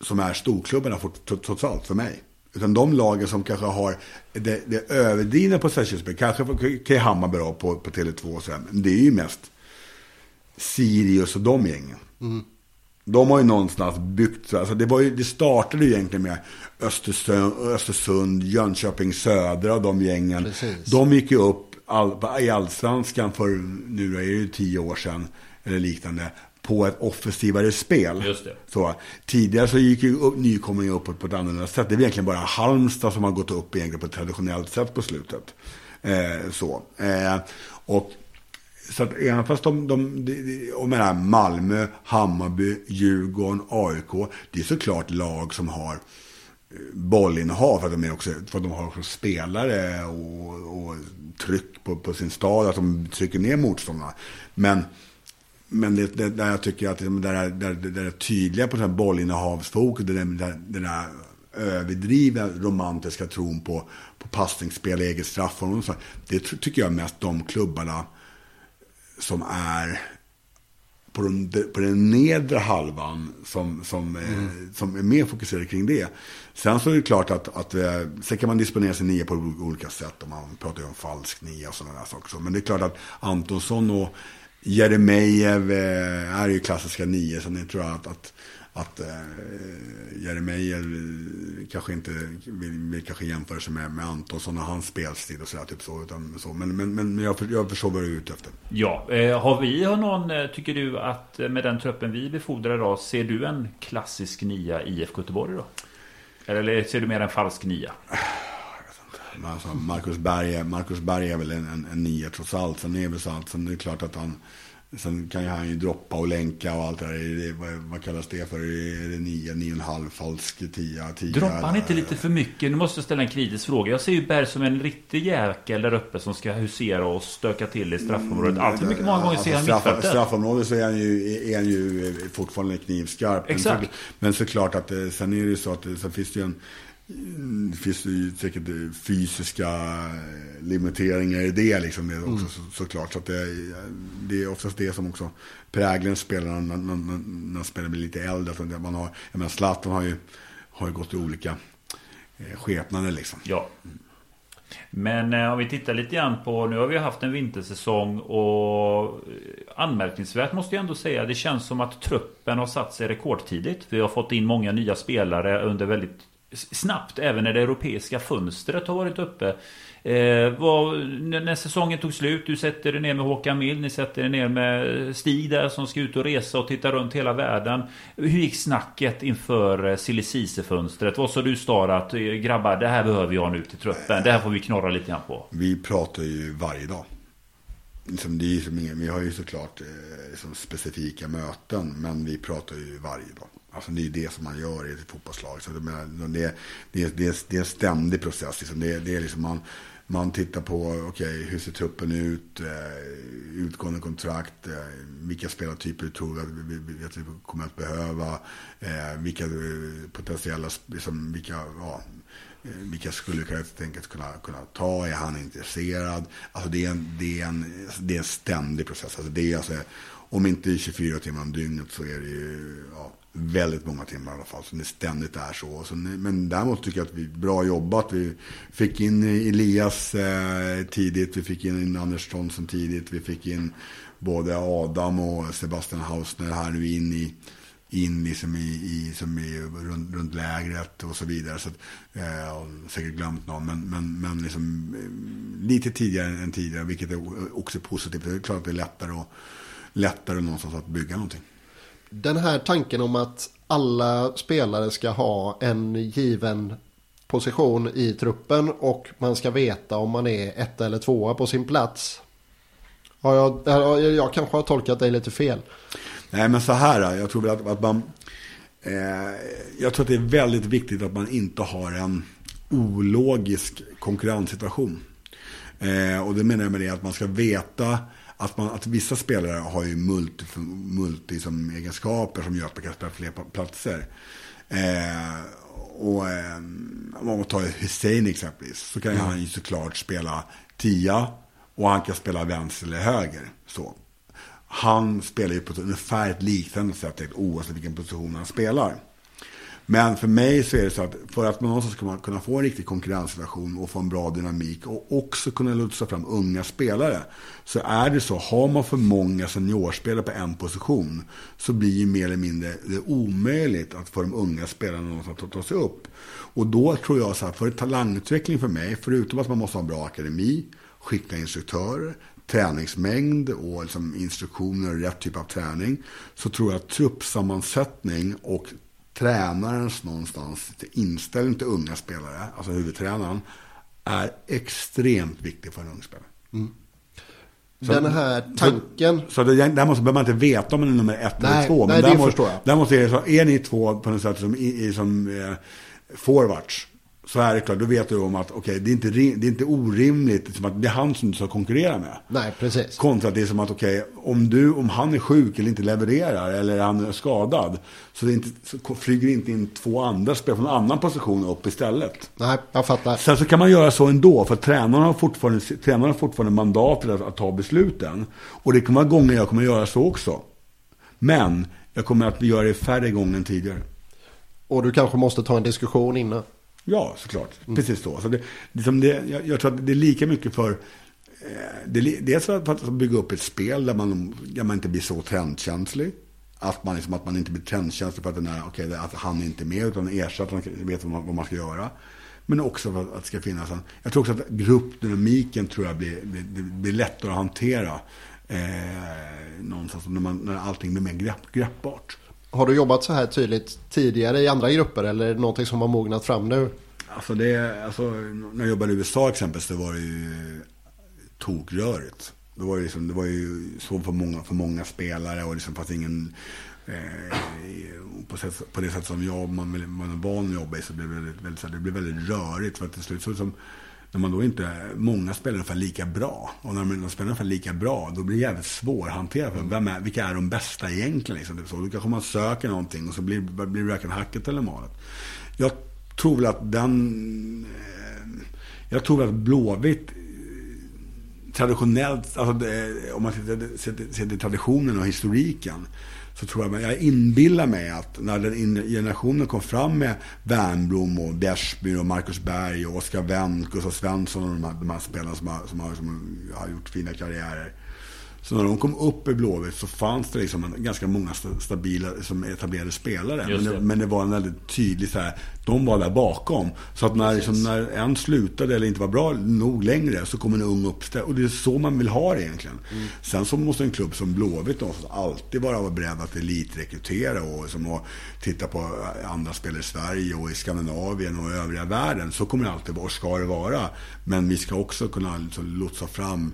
som är storklubbarna trots allt för mig. Utan de lagen som kanske har det, det överdrivna possessionspel, kanske kan Hammarby då på, på Tele2 och så här, men det är ju mest Sirius och de gängen. De har ju någonstans byggt, alltså det, var ju, det startade ju egentligen med Östersund, Östersund Jönköping Södra och de gängen. Precis. De gick ju upp all, i allsvenskan för, nu är det ju tio år sedan, eller liknande, på ett offensivare spel. Så, tidigare så gick ju upp, nykomlingar uppåt på ett annorlunda sätt. Det är egentligen bara Halmstad som har gått upp egentligen på ett traditionellt sätt på slutet. Eh, så. Eh, och så att även fast de, de, de, och menar Malmö, Hammarby, Djurgården, AIK. Det är såklart lag som har bollinnehav för att de, är också, för att de har också spelare och, och tryck på, på sin stad, att de trycker ner motståndarna. Men, men det, det, där jag tycker att det där, där, där, är tydliga på här bollinnehavsfokus, den där, där, där överdrivna romantiska tron på, på passningsspel, eget straffområde och. Det tycker jag mest de klubbarna som är på den, på den nedre halvan som, som, eh, som är mer fokuserade kring det. Sen så är det klart att, att eh, sen kan man disponera sin nia på olika sätt. Och man pratar ju om falsk nia och sådana där saker. Men det är klart att Antonsson och Jeremejeff eh, är ju klassiska nior. Så jag tror att, att, att eh, Jeremejeff kanske inte vill, vill kanske jämföra sig med, med Antonsson och hans spelstil och sådär. Typ så, utan, så. Men, men, men jag, jag förstår vad du är ute efter. Ja, eh, har vi har någon, eh, tycker du att eh, med den truppen vi befordrar idag, ser du en klassisk nia IFK Göteborg då? Eller ser du mer en falsk nia? Alltså, Marcus, Berg, Marcus Berg är väl en, en, en nia trots allt. Sen är, det väl så att, sen är det klart att han... Sen kan ju han ju droppa och länka och allt det där. Vad, vad kallas det för? Är det nio, nio och en halv, falsk tia, tia? Droppar han inte lite för mycket? Nu måste jag ställa en kritisk fråga. Jag ser ju Berg som en riktig jäkel där uppe som ska husera och stöka till i straffområdet. Allt för mycket många gånger ser han straff. Straffområdet så är han ju, är han ju eh, fortfarande knivskarp. Men Exakt. så- Men såklart att eh, sen är det ju så att det, sen finns det ju en mm, finns det ju säkert eh, fysiska eh, limiteringar i det liksom det också, så, såklart. Så att det, det är oftast det som också präglar en spelare när, när, när, spelaren blir lite äldre. Så man har, jag menar Zlatan har ju, har ju gått i olika eh, skepnader liksom. Ja. Men eh, om vi tittar lite grann på, nu har vi haft en vintersäsong och anmärkningsvärt måste jag ändå säga. Det känns som att truppen har satt sig rekordtidigt. Vi har fått in många nya spelare under väldigt snabbt även när det europeiska fönstret har varit uppe. Eh, vad, när säsongen tog slut, du sätter dig ner med Håkan Mild, ni sätter er ner med eh, Stig där som ska ut och resa och titta runt hela världen. Hur gick snacket inför eh, silly fönstret Vad sa du Star att eh, grabbar, det här behöver jag nu till truppen. Det här får vi knorra lite grann på. Vi pratar ju varje dag. Liksom, det är som ingen, vi har ju såklart eh, som specifika möten, men vi pratar ju varje dag. Alltså det är det som man gör i ett fotbollslag. Så det, det, det, är, det är en ständig process. Liksom. Det, det är liksom man, man tittar på, okej, okay, hur ser truppen ut? Eh, utgående kontrakt? Eh, vilka spelartyper tror vi att vi, att vi kommer att behöva? Eh, vilka eh, potentiella, liksom, vilka, ja, eh, vilka skulle helt enkelt kunna, kunna ta? Är han intresserad? Alltså det är en, det är en, det är en ständig process. Alltså det är alltså, om inte 24 timmar om dygnet så är det ju, ja, väldigt många timmar i alla fall. Så det ständigt är så. så men däremot tycker jag att vi bra jobbat. Vi fick in Elias eh, tidigt. Vi fick in Anders Thomsen tidigt. Vi fick in både Adam och Sebastian Hausner här nu in i in liksom i, i, som i runt, runt lägret och så vidare. Så att, eh, säkert glömt någon, men, men, men liksom, eh, lite tidigare än tidigare, vilket är också positivt. Det är klart att det är lättare, och, lättare någonstans att bygga någonting den här tanken om att alla spelare ska ha en given position i truppen och man ska veta om man är ett eller tvåa på sin plats. Jag, jag, jag kanske har tolkat dig lite fel. Nej, men så här. Jag tror att, att man... Eh, jag tror att det är väldigt viktigt att man inte har en ologisk konkurrenssituation. Eh, och det menar jag med det att man ska veta att, man, att vissa spelare har ju multi, multi som egenskaper som gör att man kan spela fler platser. Eh, och eh, om man tar Hussein exempelvis så kan mm. han ju såklart spela tia och han kan spela vänster eller höger. Så. Han spelar ju på ungefär ett liknande sätt oavsett vilken position han spelar. Men för mig så är det så att för att man någonstans ska kunna få en riktig konkurrenssituation och få en bra dynamik och också kunna lotsa fram unga spelare. Så är det så, har man för många seniorspelare på en position så blir det mer eller mindre det omöjligt att få de unga spelarna någonstans att ta sig upp. Och då tror jag så här, för talangutveckling för mig, förutom att man måste ha en bra akademi, skickliga instruktörer, träningsmängd och liksom instruktioner och rätt typ av träning, så tror jag att truppsammansättning och tränarens någonstans inställning till unga spelare, alltså huvudtränaren, är extremt viktig för en ung spelare. Mm. Så, Den här tanken. Så, så det, där måste, behöver man inte veta om man är nummer ett nej, eller två. Men nej, det förstår jag. Där måste är, så, är ni två på något sätt som, i, som eh, forwards så är det klart, då vet du om att okay, det, är inte, det är inte orimligt liksom att det är han som du ska konkurrera med. Nej, precis. Kontra att det är som att okay, om, du, om han är sjuk eller inte levererar eller han är skadad så, det inte, så flyger inte in två andra spelare från en annan position upp istället. Nej, jag fattar. Sen så kan man göra så ändå, för tränarna har fortfarande, tränarna har fortfarande mandat att, att ta besluten. Och det kommer vara gånger jag kommer göra så också. Men jag kommer att göra det färre gånger än tidigare. Och du kanske måste ta en diskussion innan. Ja, såklart. Mm. Precis så. så det, liksom det, jag, jag, tror att det är lika mycket för... Eh, det, dels för att bygga upp ett spel där man, där man inte blir så trendkänslig. Att man, liksom, att man inte blir trendkänslig för att, den är, okay, att han är inte är med utan ersättaren vet vad man, vad man ska göra. Men också för att det ska finnas en... Jag tror också att gruppdynamiken tror jag blir, blir, blir lättare att hantera. Eh, någonstans när, man, när allting blir mer grepp, greppbart. Har du jobbat så här tydligt tidigare i andra grupper eller är det någonting som har mognat fram nu? Alltså, det, alltså när jag jobbade i USA exempelvis det var det ju tokrörigt. Det var ju, liksom, det var ju så för många, för många spelare och liksom fanns ingen... Eh, på, sätt, på, det sätt som jag, man, man är van att jobba i så blev det väldigt, väldigt, det blev väldigt rörigt. För att till slut så liksom, när man då inte, många spelar ungefär lika bra. Och när de spelar ungefär lika bra, då blir det jävligt svårhanterat. För vem är, vilka är de bästa egentligen? Liksom, typ så. Då kanske man söker någonting och så blir, blir det varken hacket eller malet. Jag tror väl att den... Eh, jag tror väl att Blåvitt traditionellt, alltså det, om man ser till traditionen och historiken, så tror jag, jag inbillar mig att när den generationen kom fram med Wernbloom och Dersby och Marcus Berg och Oskar Wendt, Gustav Svensson och de här, de här spelarna som har, som, har, som har gjort fina karriärer. Så när de kom upp i Blåvitt så fanns det liksom en, ganska många stabila, som etablerade spelare. Men det, men det, var en väldigt tydlig så här, de var där bakom. Så att när, liksom, när en slutade eller inte var bra nog längre så kom en ung upp. Och det är så man vill ha det egentligen. Mm. Sen så måste en klubb som Blåvitt alltid vara beredd att elitrekrytera och som att titta på andra spelare i Sverige och i Skandinavien och övriga världen. Så kommer det alltid vara, och ska det vara. Men vi ska också kunna liksom lotsa fram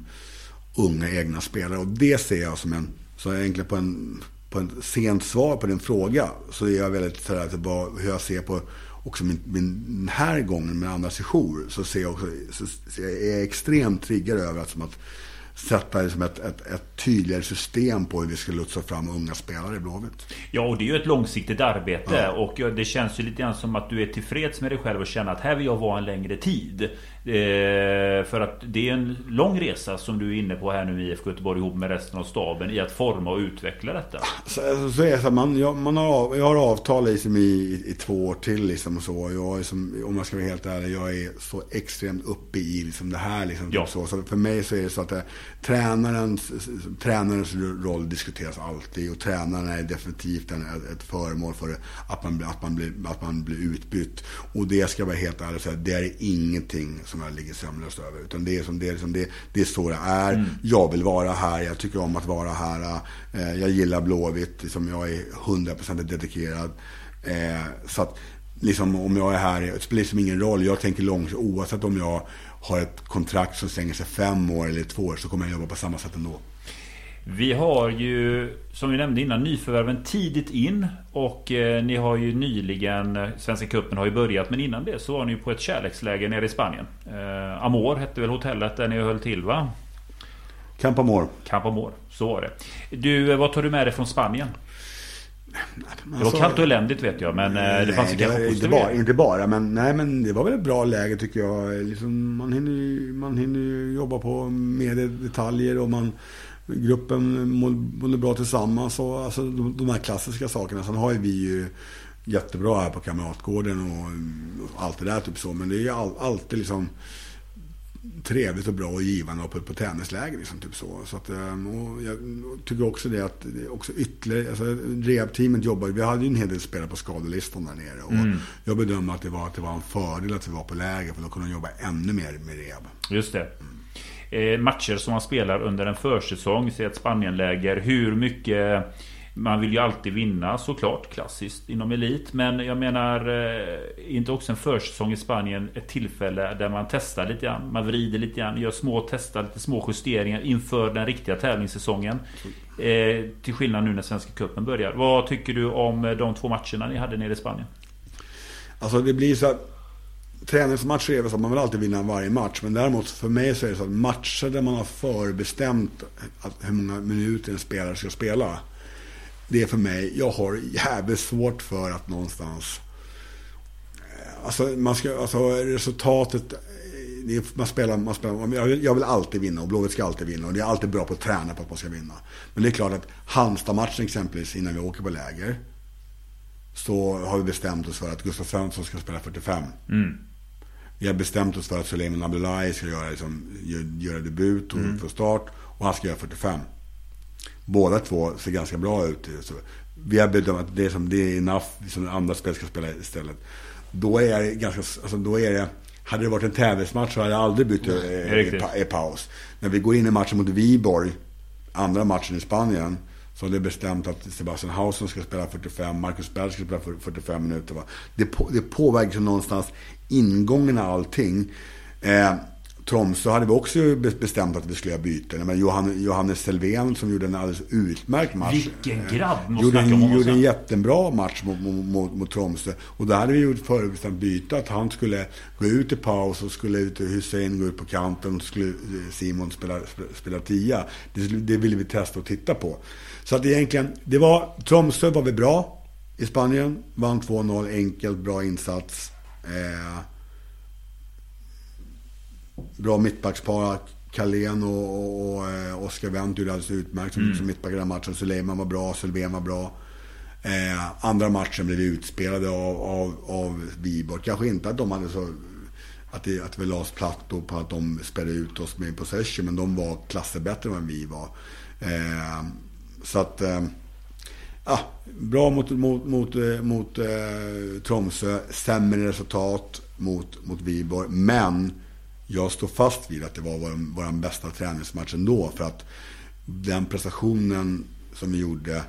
unga egna spelare. Och det ser jag som en, så egentligen på en, på en sent svar på din fråga, så är jag väldigt sådär, hur jag ser på också min, min, den här gången med andra session så ser jag också, så, så jag är extremt triggad över att, som att sätta liksom ett, ett, ett, tydligare system på hur vi ska lotsa fram unga spelare i Blåvitt. Ja, och det är ju ett långsiktigt arbete. Ja. Och det känns ju lite grann som att du är tillfreds med dig själv och känner att här vill jag vara en längre tid. Eh, för att det är en lång resa som du är inne på här nu i IFK Göteborg ihop med resten av staben i att forma och utveckla detta. Så, så är det så man, jag, man har, jag har avtal liksom i, i, två år till liksom och så. Jag är som, om jag ska vara helt ärlig, jag är så extremt uppe i liksom det här liksom. Ja. Så, så för mig så är det så att det, tränarens, tränarens roll diskuteras alltid och tränaren är definitivt en, ett föremål för att man, att, man blir, att man blir utbytt. Och det ska jag vara helt ärlig säga, det är ingenting som jag ligger sömnlöst över. Utan det är, som, det, är som det, det är så det är. Mm. Jag vill vara här, jag tycker om att vara här. Eh, jag gillar Blåvitt, liksom jag är 100% dedikerad. Eh, så att liksom, om jag är här, det spelar liksom ingen roll. Jag tänker långt, oavsett om jag har ett kontrakt som stänger sig fem år eller två år så kommer jag jobba på samma sätt ändå. Vi har ju, som vi nämnde innan, nyförvärven tidigt in. Och eh, ni har ju nyligen, eh, Svenska Cupen har ju börjat. Men innan det så var ni ju på ett kärleksläger nere i Spanien. Eh, Amor hette väl hotellet där ni höll till va? Camp Amor. Camp Amor, så var det. Du, eh, vad tar du med dig från Spanien? Det var kallt och eländigt vet jag men nej, eh, det fanns ju kanske inte bara, inte bara men nej men det var väl ett bra läge tycker jag. Liksom, man, hinner, man hinner jobba på mer detaljer och man gruppen mådde bra tillsammans och alltså, de, de här klassiska sakerna. Sen har ju vi ju jättebra här på Kamratgården och allt det där typ så. Men det är ju all, alltid liksom trevligt och bra och givande och på, på tennisläger. Liksom, typ så. så att, ehm, jag tycker också det att också ytterligare, alltså, rehabteamet jobbar Vi hade ju en hel del spelare på skadelistan där nere. Och mm. Jag bedömer att det, var, att det var en fördel att vi var på läger för då kunde de jobba ännu mer med rehab. Just det. Mm. Eh, matcher som man spelar under en försäsong, se ett Spanienläger. Hur mycket man vill ju alltid vinna såklart, klassiskt inom elit. Men jag menar, eh, inte också en försäsong i Spanien ett tillfälle där man testar lite grann. Man vrider lite grann, gör små testar, lite små justeringar inför den riktiga tävlingssäsongen. Eh, till skillnad nu när Svenska Cupen börjar. Vad tycker du om eh, de två matcherna ni hade nere i Spanien? Alltså det blir så att Träningsmatcher är väl så att man vill alltid vinna varje match. Men däremot för mig så är det så att matcher där man har förbestämt att hur många minuter en spelare ska spela det är för mig, jag har jävligt svårt för att någonstans... Eh, alltså, man ska, alltså resultatet... Är, man spelar, man spelar, jag vill alltid vinna och Blåvitt ska alltid vinna. Och det är alltid bra på att träna på att man ska vinna. Men det är klart att Halmstad-matchen exempelvis, innan vi åker på läger. Så har vi bestämt oss för att Gustav Svensson ska spela 45. Mm. Vi har bestämt oss för att Suleiman Abdullahi ska göra, liksom, göra debut och mm. få start. Och han ska göra 45 båda två ser ganska bra ut. Så vi har bedömt att det är, som, det är enough, som andra spel ska spela istället. Då är det ganska, alltså då är det, hade det varit en tävlingsmatch så hade jag aldrig bytt i, i, paus. När vi går in i matchen mot Viborg, andra matchen i Spanien, så har det bestämt att Sebastian Hausen ska spela 45, Marcus Berg ska spela 45 minuter. Va? Det, på, det påverkar någonstans ingången av allting. Eh, Tromsö hade vi också bestämt att vi skulle göra byten. Men Johannes Selvén som gjorde en alldeles utmärkt match. Vilken grabb! Gjorde, en, gjorde en jättebra match mot, mot, mot, mot Tromsö. Och där hade vi gjort förutbestämt byte. Att han skulle gå ut i paus och skulle ut Hussein gå ut på kanten. Och skulle Simon spela, spela tia. Det, det ville vi testa och titta på. Så att egentligen, det var, Tromsö var vi bra i Spanien. Vann 2-0, enkelt, bra insats. Eh, bra mittbackspar. Carlén och, och, och eh, Oskar Wendt gjorde alldeles utmärkt som, mm. som mittback i den matchen. Suleiman var bra, Sylvén var bra. Eh, andra matchen blev vi utspelade av, av, av Viborg. Kanske inte att de hade så att, det, att vi la oss platt på att de spelade ut oss med possession. Men de var klasser bättre än vi var. Eh, så att... Eh, ja, bra mot, mot, mot, eh, mot eh, Tromsö. Sämre resultat mot, mot Viborg. Men jag står fast vid att det var vår, vår bästa träningsmatch ändå. För att den prestationen som vi gjorde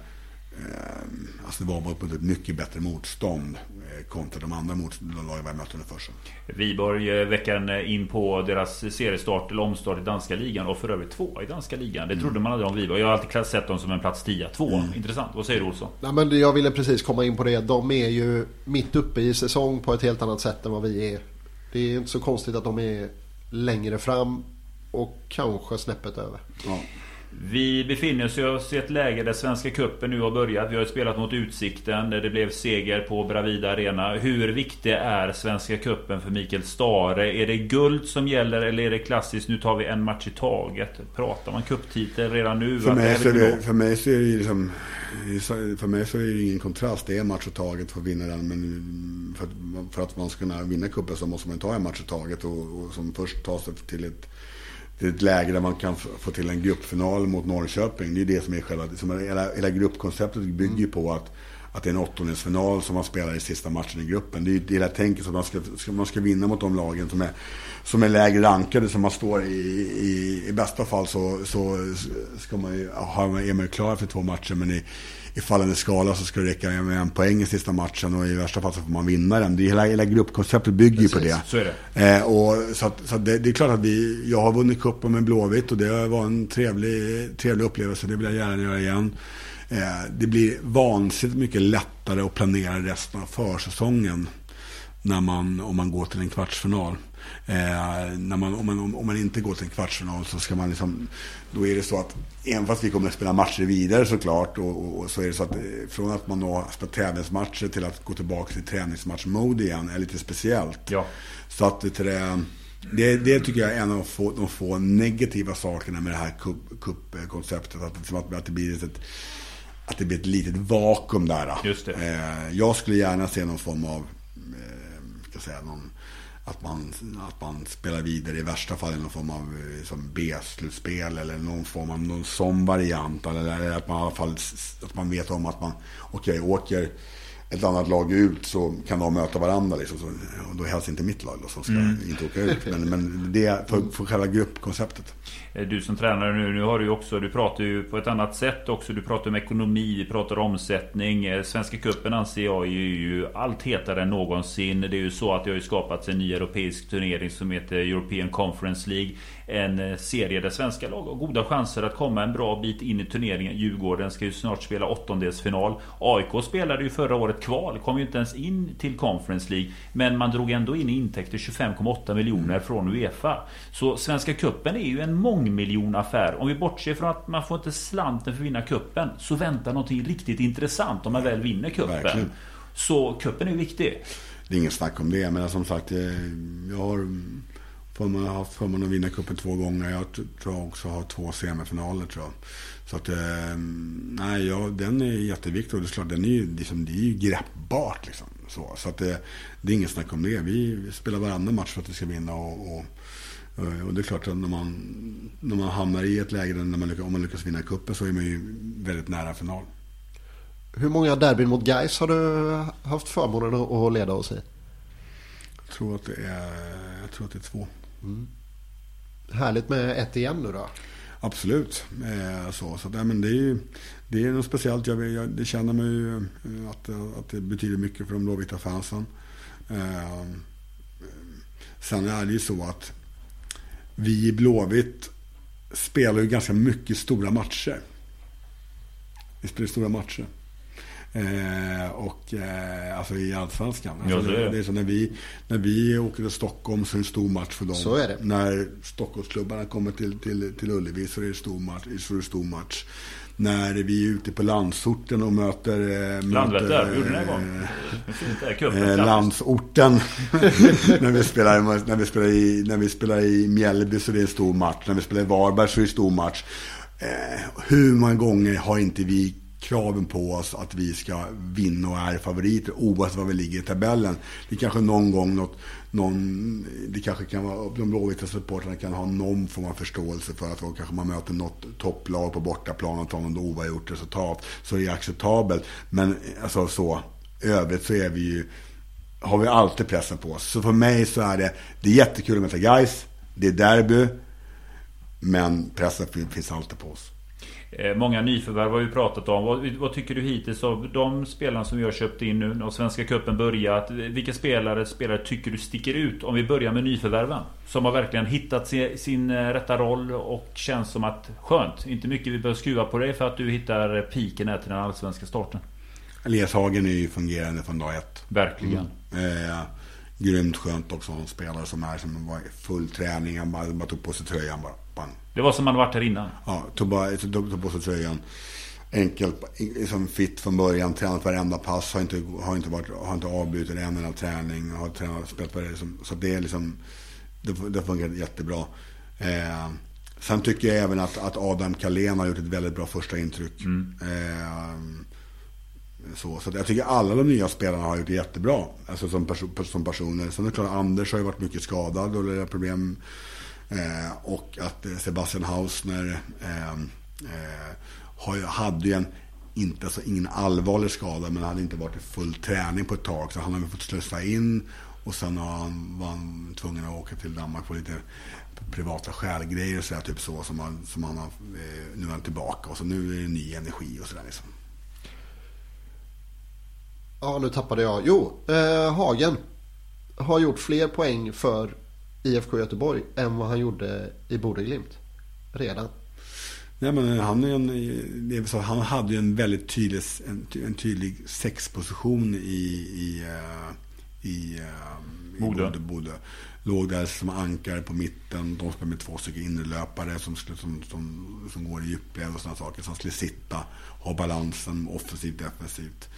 Eh, alltså det var mot ett mycket bättre motstånd eh, kontra de andra motståndslagen vi mötte under första. Viborg eh, veckan in på deras seriestart eller omstart i danska ligan och för övrigt två i danska ligan. Det trodde mm. man aldrig om Viborg. Jag har alltid sett dem som en plats 10 2 mm. Intressant. Vad säger du Olsson? Ja, men jag ville precis komma in på det. De är ju mitt uppe i säsong på ett helt annat sätt än vad vi är. Det är inte så konstigt att de är längre fram och kanske snäppet över. Ja. Vi befinner oss i ett läge där Svenska Cupen nu har börjat. Vi har spelat mot Utsikten. Där det blev seger på Bravida Arena. Hur viktig är Svenska Cupen för Mikael Stare? Är det guld som gäller eller är det klassiskt nu tar vi en match i taget? Pratar man cuptitel redan nu? För mig, så är det, för mig så är det liksom... För mig så är det ingen kontrast. Det är en match i taget för att vinna den. Men för att, för att man ska kunna vinna cupen så måste man ta en match i taget. Och, och som först ta sig till ett till ett läge där man kan få till en gruppfinal mot Norrköping. Det är det som är själva, som hela, hela gruppkonceptet bygger ju på att, att det är en åttondelsfinal som man spelar i sista matchen i gruppen. Det är det hela tänket att man ska, ska, man ska vinna mot de lagen som är, som är lägre rankade, som man står i, i, i bästa fall så, så ska man ju, är man ju klar för två matcher. Men i, i fallande skala så ska det räcka med en poäng i sista matchen och i värsta fall så får man vinna den. Det är hela, hela gruppkonceptet bygger ju på det. Så är det. Eh, och, så att, så det, det, är klart att vi, jag har vunnit cupen med Blåvitt och det var en trevlig, trevlig upplevelse. Det vill jag gärna göra igen. Eh, det blir vansinnigt mycket lättare att planera resten av försäsongen när man, om man går till en kvartsfinal. Eh, när man, om, man, om man inte går till en kvartsfinal så ska man liksom, då är det så att även fast vi kommer att spela matcher vidare såklart och, och, och så är det så att eh, från att man då spelar tävlingsmatcher till att gå tillbaka till träningsmatchmode igen är lite speciellt. Ja. Så att det, det, det tycker jag är en av få, de få negativa sakerna med det här kuppkonceptet. Att, att, att det blir ett att det blir ett litet vakuum där. Just det. Eh, jag skulle gärna se någon form av, eh, ska säga, någon att man, att man spelar vidare i värsta fall i någon form av liksom B-slutspel eller någon form av någon sån variant. Eller att man i alla fall att man vet om att man, okej, okay, åker ett annat lag ut så kan de möta varandra. Liksom. Så, och då helst inte mitt lag då, som ska mm. inte åka ut. Men, men det är för, för själva gruppkonceptet. Eh, du som tränare nu, nu har du ju också, du pratar ju på ett annat sätt också. Du pratar om ekonomi, vi pratar omsättning. Eh, Svenska cupen anser jag är ju allt hetare än någonsin. Det är ju så att det har ju skapats en ny europeisk turnering som heter European Conference League. En eh, serie där svenska lag har goda chanser att komma en bra bit in i turneringen. Djurgården ska ju snart spela åttondelsfinal. AIK spelade ju förra året kval, kom ju inte ens in till Conference League. Men man drog ändå in intäkter 25,8 miljoner från Uefa. Så Svenska cupen är ju en mångmiljonaffär. Om vi bortser från att man får inte slanten för att vinna kuppen så väntar någonting riktigt intressant om man väl vinner kuppen. Så kuppen är viktig. Det är ingen snack om det. Men som sagt, eh, jag har förmånen, haft förmånen att vinna kuppen två gånger. Jag tror också har två semifinaler tror jag. Så att, eh, nej, ja, den är jätteviktig och det är klart, den är ju, liksom, det är ju greppbart liksom. Så, så att det, det är inget snack om det. Vi spelar varandra match för att vi ska vinna och, och och det är klart att när man, när man hamnar i ett läge där man, om man lyckas vinna kuppen så är man ju väldigt nära final. Hur många derbyn mot Gais har du haft förmånen att leda oss i? Jag tror att det är, jag tror att det är två. Mm. Härligt med ett igen nu då. Absolut. Eh, så, så, men det är ju det är något speciellt. Jag, jag, det känner mig ju eh, att, att det betyder mycket för de blåvita fansen. Eh, sen är det ju så att vi i Blåvitt spelar ju ganska mycket stora matcher. Vi spelar stora matcher. Eh, och eh, alltså i Allsvenskan. Alltså, ja, det, är det. är så när vi, när vi åker till Stockholm så är det en stor match för dem. Så är det. När Stockholmsklubbarna kommer till, till, till Ullevi så är det stor match. Så är det stor match. När vi är ute på landsorten och möter... Eh, Landvetter, gjorde ni en gång? Eh, landsorten. när, vi spelar, när, vi spelar i, när vi spelar i Mjällby så är det en stor match. När vi spelar i Varberg så är det en stor match. Eh, hur många gånger har inte vi kraven på oss att vi ska vinna och är favoriter oavsett var vi ligger i tabellen. Det kanske någon gång något, någon, det kanske kan vara, de blåvita supportrarna kan ha någon form av förståelse för att då kanske man möter något topplag på bortaplan och tar något oavgjort resultat. Så är det acceptabelt. Men alltså så, övrigt så är vi ju, har vi alltid pressen på oss. Så för mig så är det, det är jättekul att möta guys. Det är derby. Men pressen finns alltid på oss. Eh, många nyförvärv har vi pratat om. Vad, vad, tycker du hittills av de spelarna som vi har köpt in nu när Svenska Cupen börjat? Vilka spelare, spelare tycker du sticker ut? Om vi börjar med nyförvärven. Som har verkligen hittat sin, sin eh, rätta roll och känns som att skönt. Inte mycket vi behöver skruva på dig för att du hittar piken här till den allsvenska starten. Elias Hagen är ju fungerande från dag ett. Verkligen. Mm. Eh, grymt skönt också en spelare som är som var full träning. Han bara, bara tog på sig tröjan bara. Det var som han varit här innan. Ja, tog, bara, tog, tog på sig tröjan. Enkelt, liksom fit från början, tränat varenda pass, har inte, har inte, varit, har inte avbrutit en enda träning, har tränat, spelat på det. Liksom, så det är liksom, det, det fungerar jättebra. Eh, sen tycker jag även att, att Adam Kalén har gjort ett väldigt bra första intryck. Mm. Eh, så, så jag tycker alla de nya spelarna har gjort det jättebra. Alltså som, perso som personer. Sen är det klart, Anders har ju varit mycket skadad och det är problem. Eh, och att eh, Sebastian Hausner eh, eh, hade ju en, inte, alltså ingen allvarlig skada, men hade inte varit i full träning på ett tag. Så han har fått slussa in och sen har han, var han tvungen att åka till Danmark på lite privata skälgrejer och sådär, typ så. Som han, som han har, eh, nu är han tillbaka och så nu är det ny energi och sådär liksom. Ja, nu tappade jag. Jo, eh, Hagen har gjort fler poäng för IFK Göteborg än vad han gjorde i Bode-Glimt. Redan. Nej, men han, är en, det är så, han hade ju en väldigt tydlig, en, en tydlig sexposition i, i, uh, i, Bode. i Bode. Låg där som ankare på mitten. De spelade med två stycken innerlöpare som, som, som, som går i djupled och sådana saker. Som skulle sitta, ha balansen offensivt, defensivt.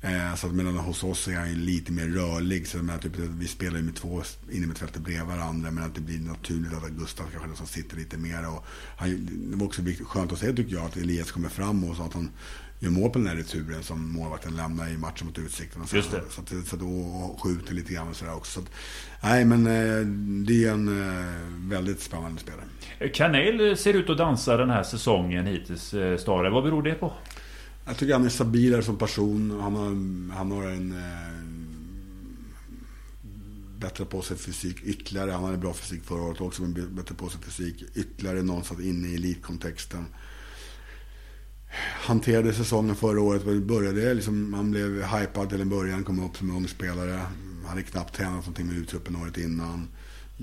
Eh, så att medan hos oss är han lite mer rörlig. Så med, typ, vi spelar ju med två innermittfältare bredvid varandra. Men att det blir naturligt att Gustav kanske som sitter lite mer. Och han, det var också skönt att se tycker jag att Elias kommer fram och så att han gör mål på den här returen som målvakten lämnar i matchen mot Utsikten. Så, Just det. Så, att, så då skjuter lite grann och sådär också. Så att, nej, men eh, det är en eh, väldigt spännande spelare. Kanel ser ut att dansa den här säsongen hittills, Stare. Vad beror det på? Jag tycker han är stabilare som person. Han har, han har en... Eh, bättre på sig fysik ytterligare. Han hade bra fysik förra året också, men bättre på sig fysik ytterligare någonstans inne i elitkontexten. Hanterade säsongen förra året. Började liksom, han blev hypad till en början, kom upp som ung spelare. Hade knappt tränat någonting med U-truppen året innan.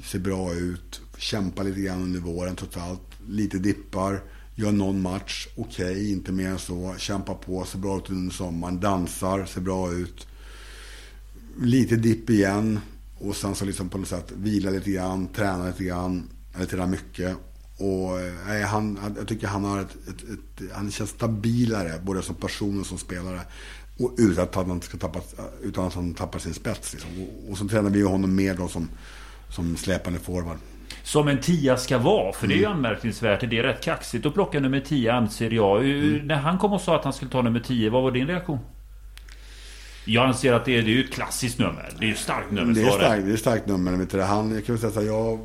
Ser bra ut. Kämpar lite grann under våren trots allt. Lite dippar. Gör någon match, okej, okay, inte mer än så. Kämpar på, ser bra ut under sommaren. Dansar, ser bra ut. Lite dipp igen. Och sen så liksom på något sätt vila lite grann, träna lite grann. Eller träna mycket. Och nej, han, jag tycker han har ett, ett, ett, han känns stabilare, både som person och som spelare. Och utan att han, ska tappa, utan att han tappar sin spets. Liksom. Och, och så tränar vi honom mer då som, som släpande forward. Som en tia ska vara, för det är ju mm. anmärkningsvärt. Det är rätt kaxigt att plocka nummer 10 anser jag. Mm. När han kom och sa att han skulle ta nummer 10, vad var din reaktion? Jag anser att det är, det är ett klassiskt nummer. Det är ett starkt nummer. Det är starkt, det är starkt nummer. Vet du, han, jag kan säga att jag, eh,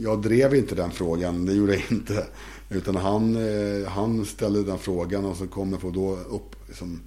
jag drev inte den frågan. Det gjorde jag inte. Utan han, eh, han ställde den frågan och så kom jag få då upp liksom,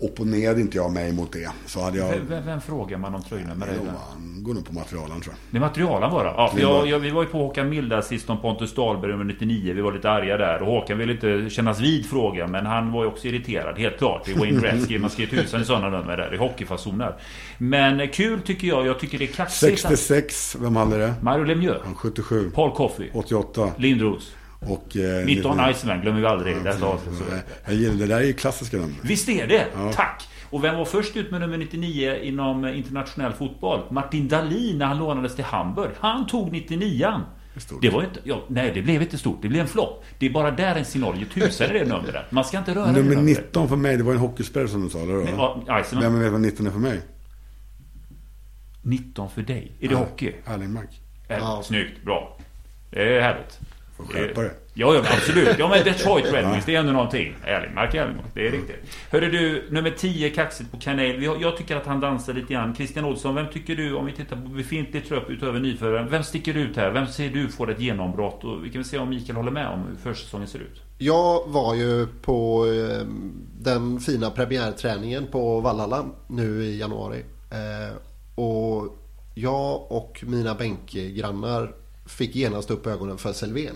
opponerade inte jag mig mot det. Så hade jag... Vem, vem frågar man om tröjnummer? Ja, han går nog på materialen tror jag. Det är materialen bara? Ja, för jag, jag, vi var ju på Håkan Milda sist om Pontus Dahlberg nummer 99. Vi var lite arga där. Och Håkan ville inte kännas vid frågan. Men han var ju också irriterad, helt klart. Det är Wayne Gretzky. Man tusan i sådana nummer där. I hockeyfasoner. Men kul tycker jag. Jag tycker det är kaxigt. 66, vem hade det? Mario Lemieux. 77. Paul Coffey. 88. Lindros. Och, eh, 19 Iceman glömmer vi aldrig. Ja, det, jag gillar, det där är ju klassiska nummer. Visst är det? Ja. Tack! Och vem var först ut med nummer 99 inom internationell fotboll? Martin Dahlin när han lånades till Hamburg. Han tog 99 det var inte, ja, nej det blev inte stort, det blev en flopp. Det är bara där en signal ger tusen i det numret. Man ska inte röra Nummer 19 för mig, det var en hockeyspelare som du sa, eller ja, Vem vet vad 19 är för mig? 19 för dig? Är det ja, hockey? Erling Mark. Ja. Snyggt, bra. Det är härligt. Skärpa det. Ja, ja absolut. Ja men Detroit Red Wings, det är ändå någonting. Ärlig, Mark Elmore, det är riktigt. Hörru du, nummer 10, kaxigt på Kanel. Jag tycker att han dansar lite grann. Christian Olsson, vem tycker du, om vi tittar på befintlig trupp utöver nyförvärv, vem sticker ut här? Vem ser du får ett genombrott? Och vi kan väl se om Mikael håller med om hur försäsongen ser ut. Jag var ju på eh, den fina premiärträningen på Vallhalla nu i januari. Eh, och jag och mina bänkgrannar fick genast upp ögonen för Selvén.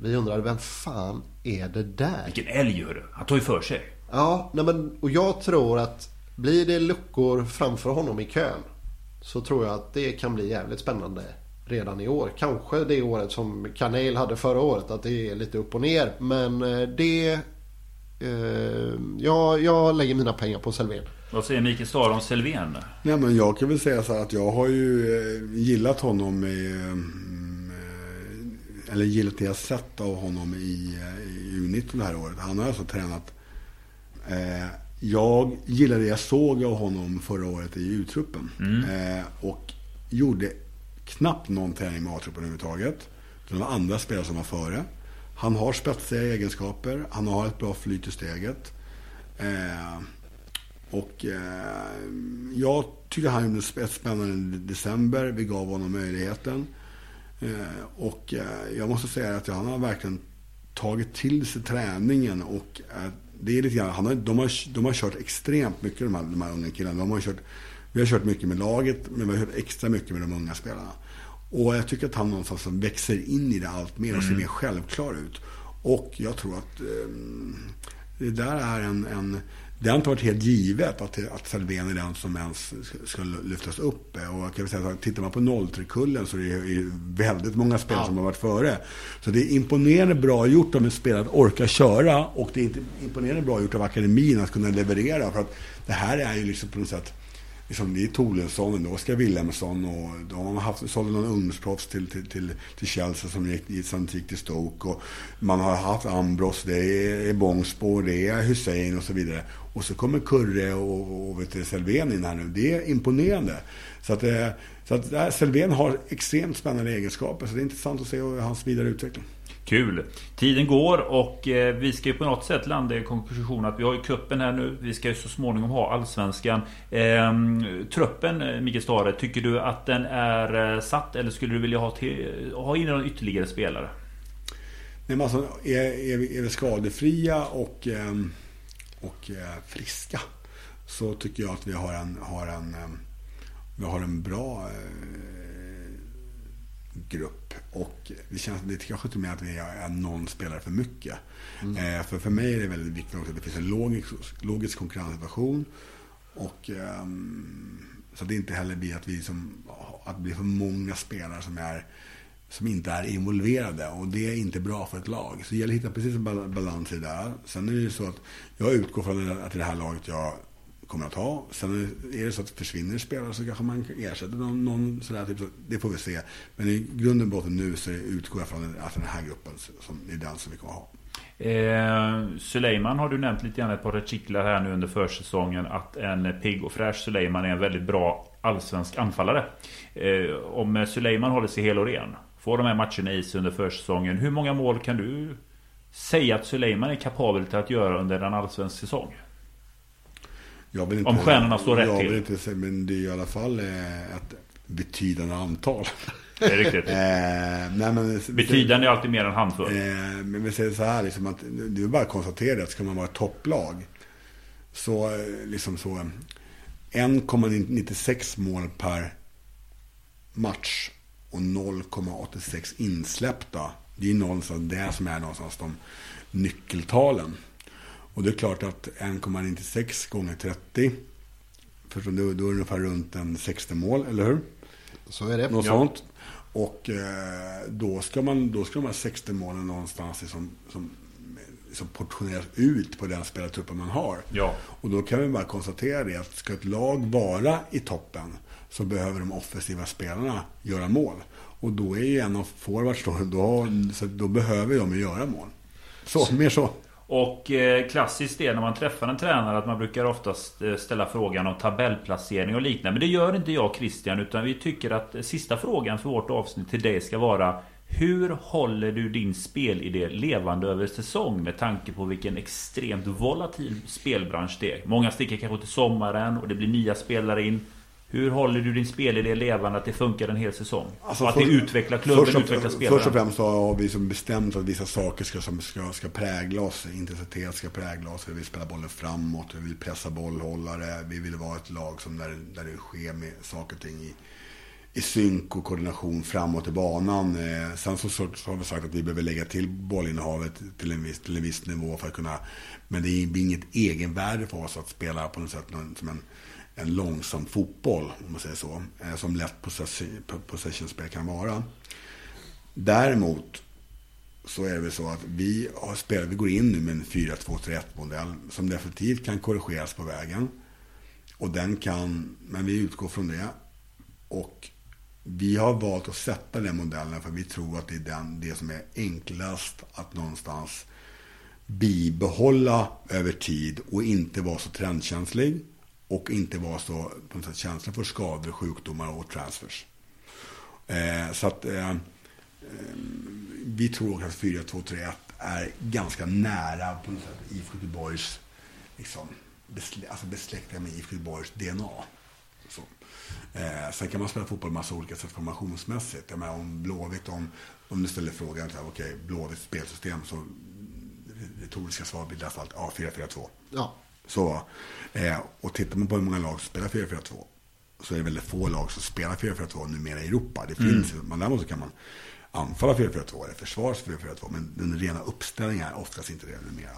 Vi undrade, vem fan är det där? Vilken älg hörru. Han tar ju för sig. Ja, nej men, och jag tror att blir det luckor framför honom i kön så tror jag att det kan bli jävligt spännande redan i år. Kanske det året som Kanel hade förra året, att det är lite upp och ner. Men eh, det... Eh, ja, jag lägger mina pengar på Selvén. Vad säger Mikael Stare om Selvén? Nej, men jag kan väl säga så här att jag har ju eh, gillat honom i, eh, eller gillat det jag sett av honom i, eh, i U19 det här året. Han har alltså tränat eh, jag gillade det jag såg av honom förra året i U-truppen. Mm. Eh, och gjorde knappt någon träning med A-truppen överhuvudtaget. Det var andra spelare som var före. Han har spetsiga egenskaper. Han har ett bra flyt i steget. Eh, och eh, jag tycker han gjorde ett spännande december. Vi gav honom möjligheten. Eh, och eh, jag måste säga att han har verkligen tagit till sig träningen. Och eh, det är lite grann, han har, de, har, de har kört extremt mycket de här, de här unga killarna. De har kört, vi har kört mycket med laget, men vi har kört extra mycket med de unga spelarna. Och jag tycker att han någonstans växer in i det allt mer och ser mm. mer självklar ut. Och jag tror att eh, det där är en, en det har inte varit helt givet att, att Salvén är den som ens ska lyftas upp. Och kan säga att tittar man på 03-kullen så är det väldigt många spelare ja. som har varit före. Så det är imponerande bra gjort av en spelare att orka köra och det är imponerande bra gjort av akademin att kunna leverera. För att det här är ju liksom på något sätt liksom, det är Tolensson och ska Wilhelmsson och de har haft, sålde någon ungdomsproffs till, till, till, till Chelsea som gick, sen gick till Stoke. Och man har haft Ambros, det är Bångsbo, det är Hussein och så vidare. Och så kommer Kurre och, och vet du, Selvén in här nu. Det är imponerande. Så att, eh, så att eh, Selvén har extremt spännande egenskaper. Så det är intressant att se hans vidare utveckling. Kul! Tiden går och eh, vi ska ju på något sätt landa i konklusion att vi har ju kuppen här nu. Vi ska ju så småningom ha Allsvenskan. Ehm, truppen, eh, Mikael Stare, tycker du att den är eh, satt eller skulle du vilja ha, till, ha in någon ytterligare spelare? Nej, men alltså, är, är, vi, är vi skadefria och, ehm, och friska så tycker jag att vi har en, har en, ehm, vi har en bra grupp. Och det känns det kanske inte med att vi är någon spelare för mycket. Mm. Eh, för för mig är det väldigt viktigt också att det finns en logisk, logisk konkurrenssituation. Och, eh, så att det inte heller blir att vi som, att det blir för många spelare som är som inte är involverade och det är inte bra för ett lag. Så det gäller att hitta precis en balans i det. Sen är det ju så att jag utgår från att i det här laget jag kommer att ha. Sen är det så att försvinner spelare så kanske man ersätter någon, någon sådär. Typ, så det får vi se. Men i grunden botten nu så utgår jag från att den här gruppen som är den som vi kommer att ha. Eh, Suleiman har du nämnt lite grann ett par artiklar här nu under försäsongen att en pigg och fräsch Suleiman är en väldigt bra allsvensk anfallare. Eh, om Suleiman håller sig hel och ren, får de här matcherna i sig under försäsongen. Hur många mål kan du säga att Suleiman är kapabel till att göra under en allsvensk säsong? Inte, Om stjärnorna står rätt jag till. Jag vill inte säga, men det är i alla fall eh, ett betydande antal. Det är riktigt. eh, men, betydande är alltid mer än handfull. Eh, men vi säger så här, liksom att, det är bara att konstatera att ska man vara ett topplag så, eh, liksom så 1,96 mål per match och 0,86 insläppta. Det är någonstans det som är någonstans de nyckeltalen. Och det är klart att 1,96 gånger 30. Förstår du, då är det ungefär runt en 60 mål, eller hur? Så är det. Något ja. sånt. Och eh, då, ska man, då ska de här 60 målen någonstans liksom, som, som portioneras ut på den spelartruppen man har. Ja. Och då kan vi bara konstatera det att ska ett lag vara i toppen så behöver de offensiva spelarna göra mål. Och då är ju en av forwards då, då, så då behöver de göra mål. Så, mer så. Och eh, klassiskt är när man träffar en tränare att man brukar oftast eh, ställa frågan om tabellplacering och liknande. Men det gör inte jag Christian utan vi tycker att sista frågan för vårt avsnitt till dig ska vara Hur håller du din spelidé levande över säsong med tanke på vilken extremt volatil spelbransch det är? Många sticker kanske till sommaren och det blir nya spelare in. Hur håller du din spelidé levande att det funkar en hel säsong? Alltså, att för- det utvecklar klubben, först och, utvecklar spelaren? Först och främst så har vi som bestämt att vissa saker ska, som ska, ska prägla oss. Intensitet ska prägla oss. Vi vill spela bollen framåt. Vi vill pressa bollhållare. Vi vill vara ett lag som där, där det sker med saker och ting i, i synk och koordination framåt i banan. Eh, sen så, så, så har vi sagt att vi behöver lägga till bollinnehavet till en viss, till en viss nivå för att kunna... Men det blir inget egenvärde för oss att spela på något sätt någon, som en, en långsam fotboll, om man säger så. Eh, som lätt possession- possession-spel kan vara. Däremot så är det väl så att vi, har spelat, vi går in nu med en 4-2-3-1-modell som definitivt kan korrigeras på vägen. Och den kan, men vi utgår från det. Och vi har valt att sätta den modellen för vi tror att det är den, det som är enklast att någonstans bibehålla över tid och inte vara så trendkänslig och inte vara så på något sätt, känslig för skador, sjukdomar och transfers. Eh, så att eh, eh vi tror att 4-2-3-1 är ganska nära på något sätt IFK Göteborgs liksom, beslä, alltså besläktade med IFK Göteborgs DNA. Så. Eh, sen kan man spela fotboll på massa olika sätt formationsmässigt. Jag menar, om Blåvitt, om, om du ställer frågan, okej, okay, Blåvitts spelsystem, så retoriska svar blir nästan alltid ja, 4-4-2. Ja. Så, eh, och tittar man på hur många lag som spelar 4-4-2 så är det väldigt få lag som spelar 4-4-2 numera i Europa. Det finns ju, men däremot så kan man anfalla 4-4-2 eller försvara 4-4-2 men den rena uppställningen är oftast inte det numera.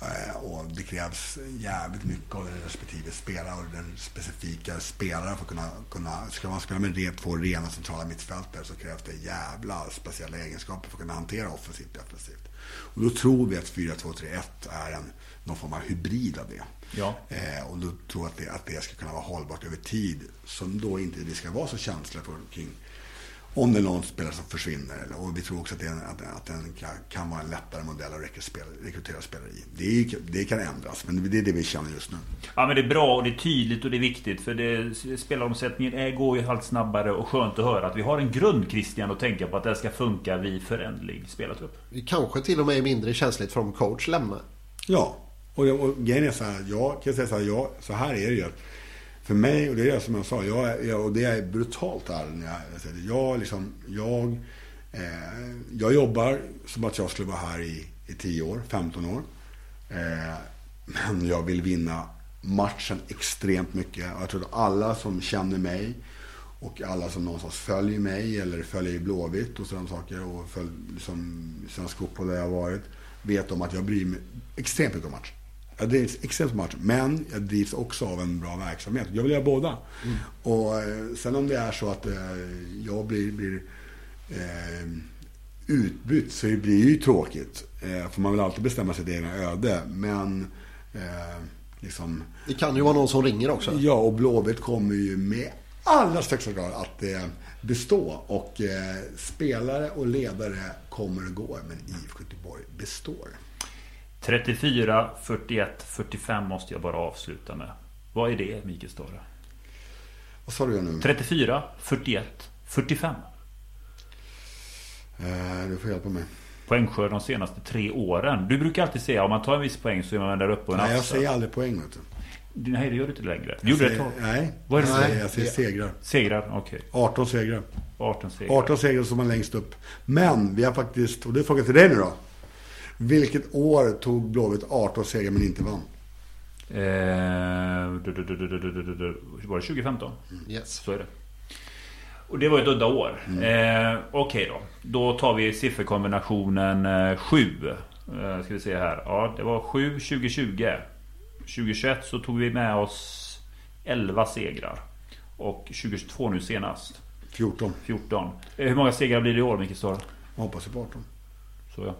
Eh, och det krävs jävligt mycket av den respektive spelare och den specifika spelaren för att kunna, kunna ska man spela med re, två rena centrala mittfältare så krävs det jävla speciella egenskaper för att kunna hantera offensivt och defensivt. Och då tror vi att 4-2-3-1 är en, någon form av hybrid av det. Ja. Eh, och då tror jag att det, att det ska kunna vara hållbart över tid. Som då inte vi ska vara så känsliga för kring om det är någon spelare som försvinner. Eller- Och vi tror också att, det, att, att den kan, kan vara en lättare modell att rekrytera spelare, rekrytera spelare i. Det, det kan ändras, men det är det vi känner just nu. Ja men det är bra och det är tydligt och det är viktigt för det, spelaromsättningen är, går ju allt snabbare och skönt att höra att vi har en grund Christian att tänka på att det ska funka vid föränderlig spelartrupp. Det kanske till och med mindre känsligt för om coach lämnar. Ja, och, jag- och grejen är så här, jag kan säga så här, jag, så här är det ju. För mig, och det är det som jag sa, jag, är- jag, och det är brutalt ärlig när jag, säger det. Jag, liksom, jag, eh, jag jobbar som att jag skulle vara här i, i 10 år, 15 år. Eh, men jag vill vinna matchen extremt mycket. Och jag tror att alla som känner mig och alla som någonstans följer mig eller följer Blåvitt och sådana saker och följer liksom, svensk fotboll där jag har varit vet om att jag bryr mig extremt mycket om match. Jag drivs extremt match, men jag drivs också av en bra verksamhet. Jag vill göra båda. Och eh, sen om det är så att eh, jag blir, blir eh, utbytt så det blir ju tråkigt. Eh, för man vill alltid bestämma sitt egna öde. Men eh, liksom... Det kan ju vara någon som ringer också. Ja, och Blåvitt kommer ju med allra största grad att eh, bestå. Och eh, spelare och ledare kommer och går, men IFK Göteborg består. 34, 41, 45 måste jag bara avsluta med. Vad är det Mikael Stare? Vad sa du nu? 34, 41, 45. Eh, du får hjälpa mig. Poängskörd de senaste tre åren. Du brukar alltid säga om man tar en viss poäng så är man där uppe och Nej, jag säger aldrig poäng, vet du. Nej, det gör du inte längre. Du Jag gjorde det ett säger, tag. nej, Vad är det säger, säger? jag säger segrar. Segrar, okej. 18 segrar. 18 segrar. 18 segrar som man längst upp. Men vi har faktiskt, och det är frågan till dig nu då. Vilket år tog Blåvitt 18 segrar men inte vann? Eh, var det 2015? Mm. Yes. Så är det. Och det var ett udda år. Mm. Eh, Okej okay då. Då tar vi sifferkombinationen eh, 7. Eh, ska vi se här. Ja, det var 7 2020. 2021 så tog vi med oss 11 segrar. Och 2022 nu senast. 14. 14. Eh, hur många segrar blir det i år Micke Jag Hoppas på 18. Så ja.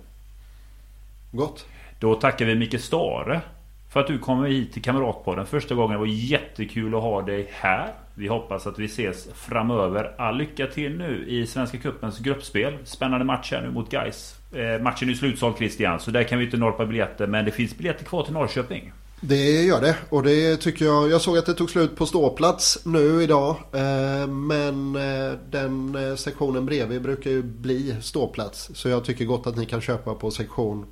Gott. Då tackar vi Micke Stare för att du kom hit till Kamratpodden första gången. Det var jättekul att ha dig här. Vi hoppas att vi ses framöver. All lycka till nu i Svenska Cupens gruppspel. Spännande match här nu mot Gais. Eh, matchen är slutsåld Christian, så där kan vi inte norpa biljetter. Men det finns biljetter kvar till Norrköping. Det gör det och det tycker jag. Jag såg att det tog slut på ståplats nu idag. Eh, Men eh, den eh, sektionen bredvid brukar ju bli ståplats. Så jag tycker gott att ni kan köpa på sektion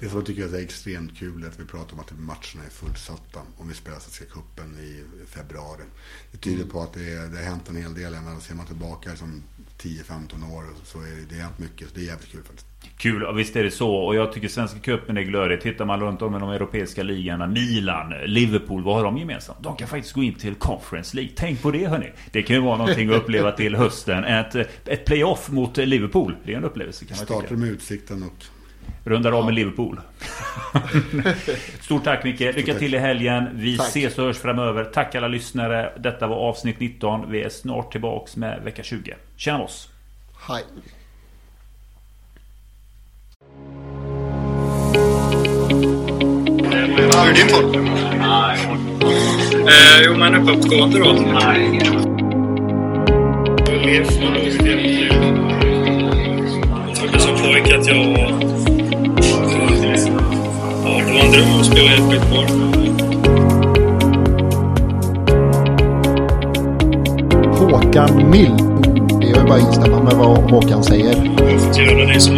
Det som jag tycker är extremt kul är att vi pratar om att matcherna är fullsatta om vi spelar Svenska cupen i februari. Det tyder på att det, det har hänt en hel del. Men ser man tillbaka liksom 10-15 år så är det, det hänt mycket. Så det är jävligt kul faktiskt. Kul, ja, visst är det så. Och jag tycker Svenska cupen är glödig. Tittar man runt om i de europeiska ligorna. Milan, Liverpool, vad har de gemensamt? De kan faktiskt gå in till Conference League. Tänk på det hörni. Det kan ju vara någonting att uppleva till hösten. Ett, ett playoff mot Liverpool. Det är en upplevelse kan man Startar tycka. med Utsikten och Rundar av med Liverpool. Stort tack Micke. Lycka till i helgen. Vi Tack. ses och hörs framöver. Tack alla lyssnare. Detta var avsnitt 19. Vi är snart tillbaks med vecka 20. Tjena oss! Hej. Hur är din form? Eh, jo, men uppåtgående då. Jag levde lågstadiet. Jag trodde som pojke att jag var... En dröm att spela i ett skitboll. Håkan Mild. Det är ju bara att instämma med vad Håkan säger. Jag får göra det som...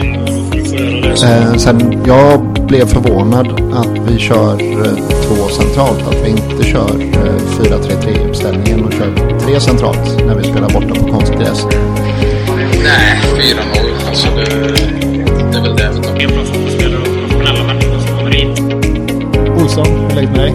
Eh, sen jag blev förvånad att vi kör eh, två centralt. Att vi inte kör eh, 4-3-3 uppställningen och kör tre centralt när vi spelar borta på konstgräs. Nej, 4-0. Alltså det, det är väl det vi tar. Olsson, hur är läget med dig?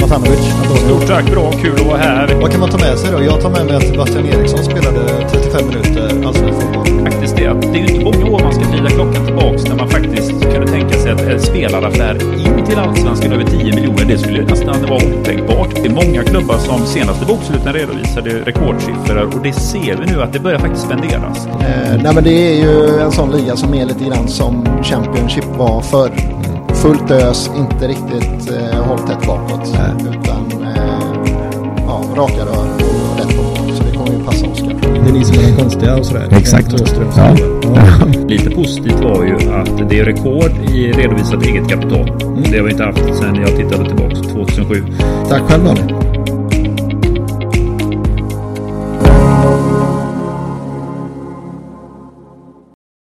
Matanovic. Stort tack, bra, kul att vara här. Vad kan man ta med sig då? Jag tar med mig att Sebastian Eriksson spelade 35 minuter allsvensk fotboll. Faktiskt det. Det är ju inte många år man ska vrida klockan tillbaks när man faktiskt kunde tänka sig att en spelaraffär in till Allsvenskan över 10 miljoner, det skulle nästan vara otänkbart. Det är många klubbar som senaste boksluten redovisade rekordsiffror och det ser vi nu att det börjar faktiskt spenderas. Eh, nej men det är ju en sån liga som är lite grann som Championship var förr. Fullt ös, inte riktigt eh, hållt tätt bakåt. Utan eh, ja, raka rör och rätt bakåt. Så det kommer ju passa Oskar. Det är ni som är de konstiga och sådär. Exakt. Ja. Ja. Lite positivt var ju att det är rekord i redovisat eget kapital. Det har vi inte haft sedan jag tittade tillbaka 2007. Tack själv Daniel.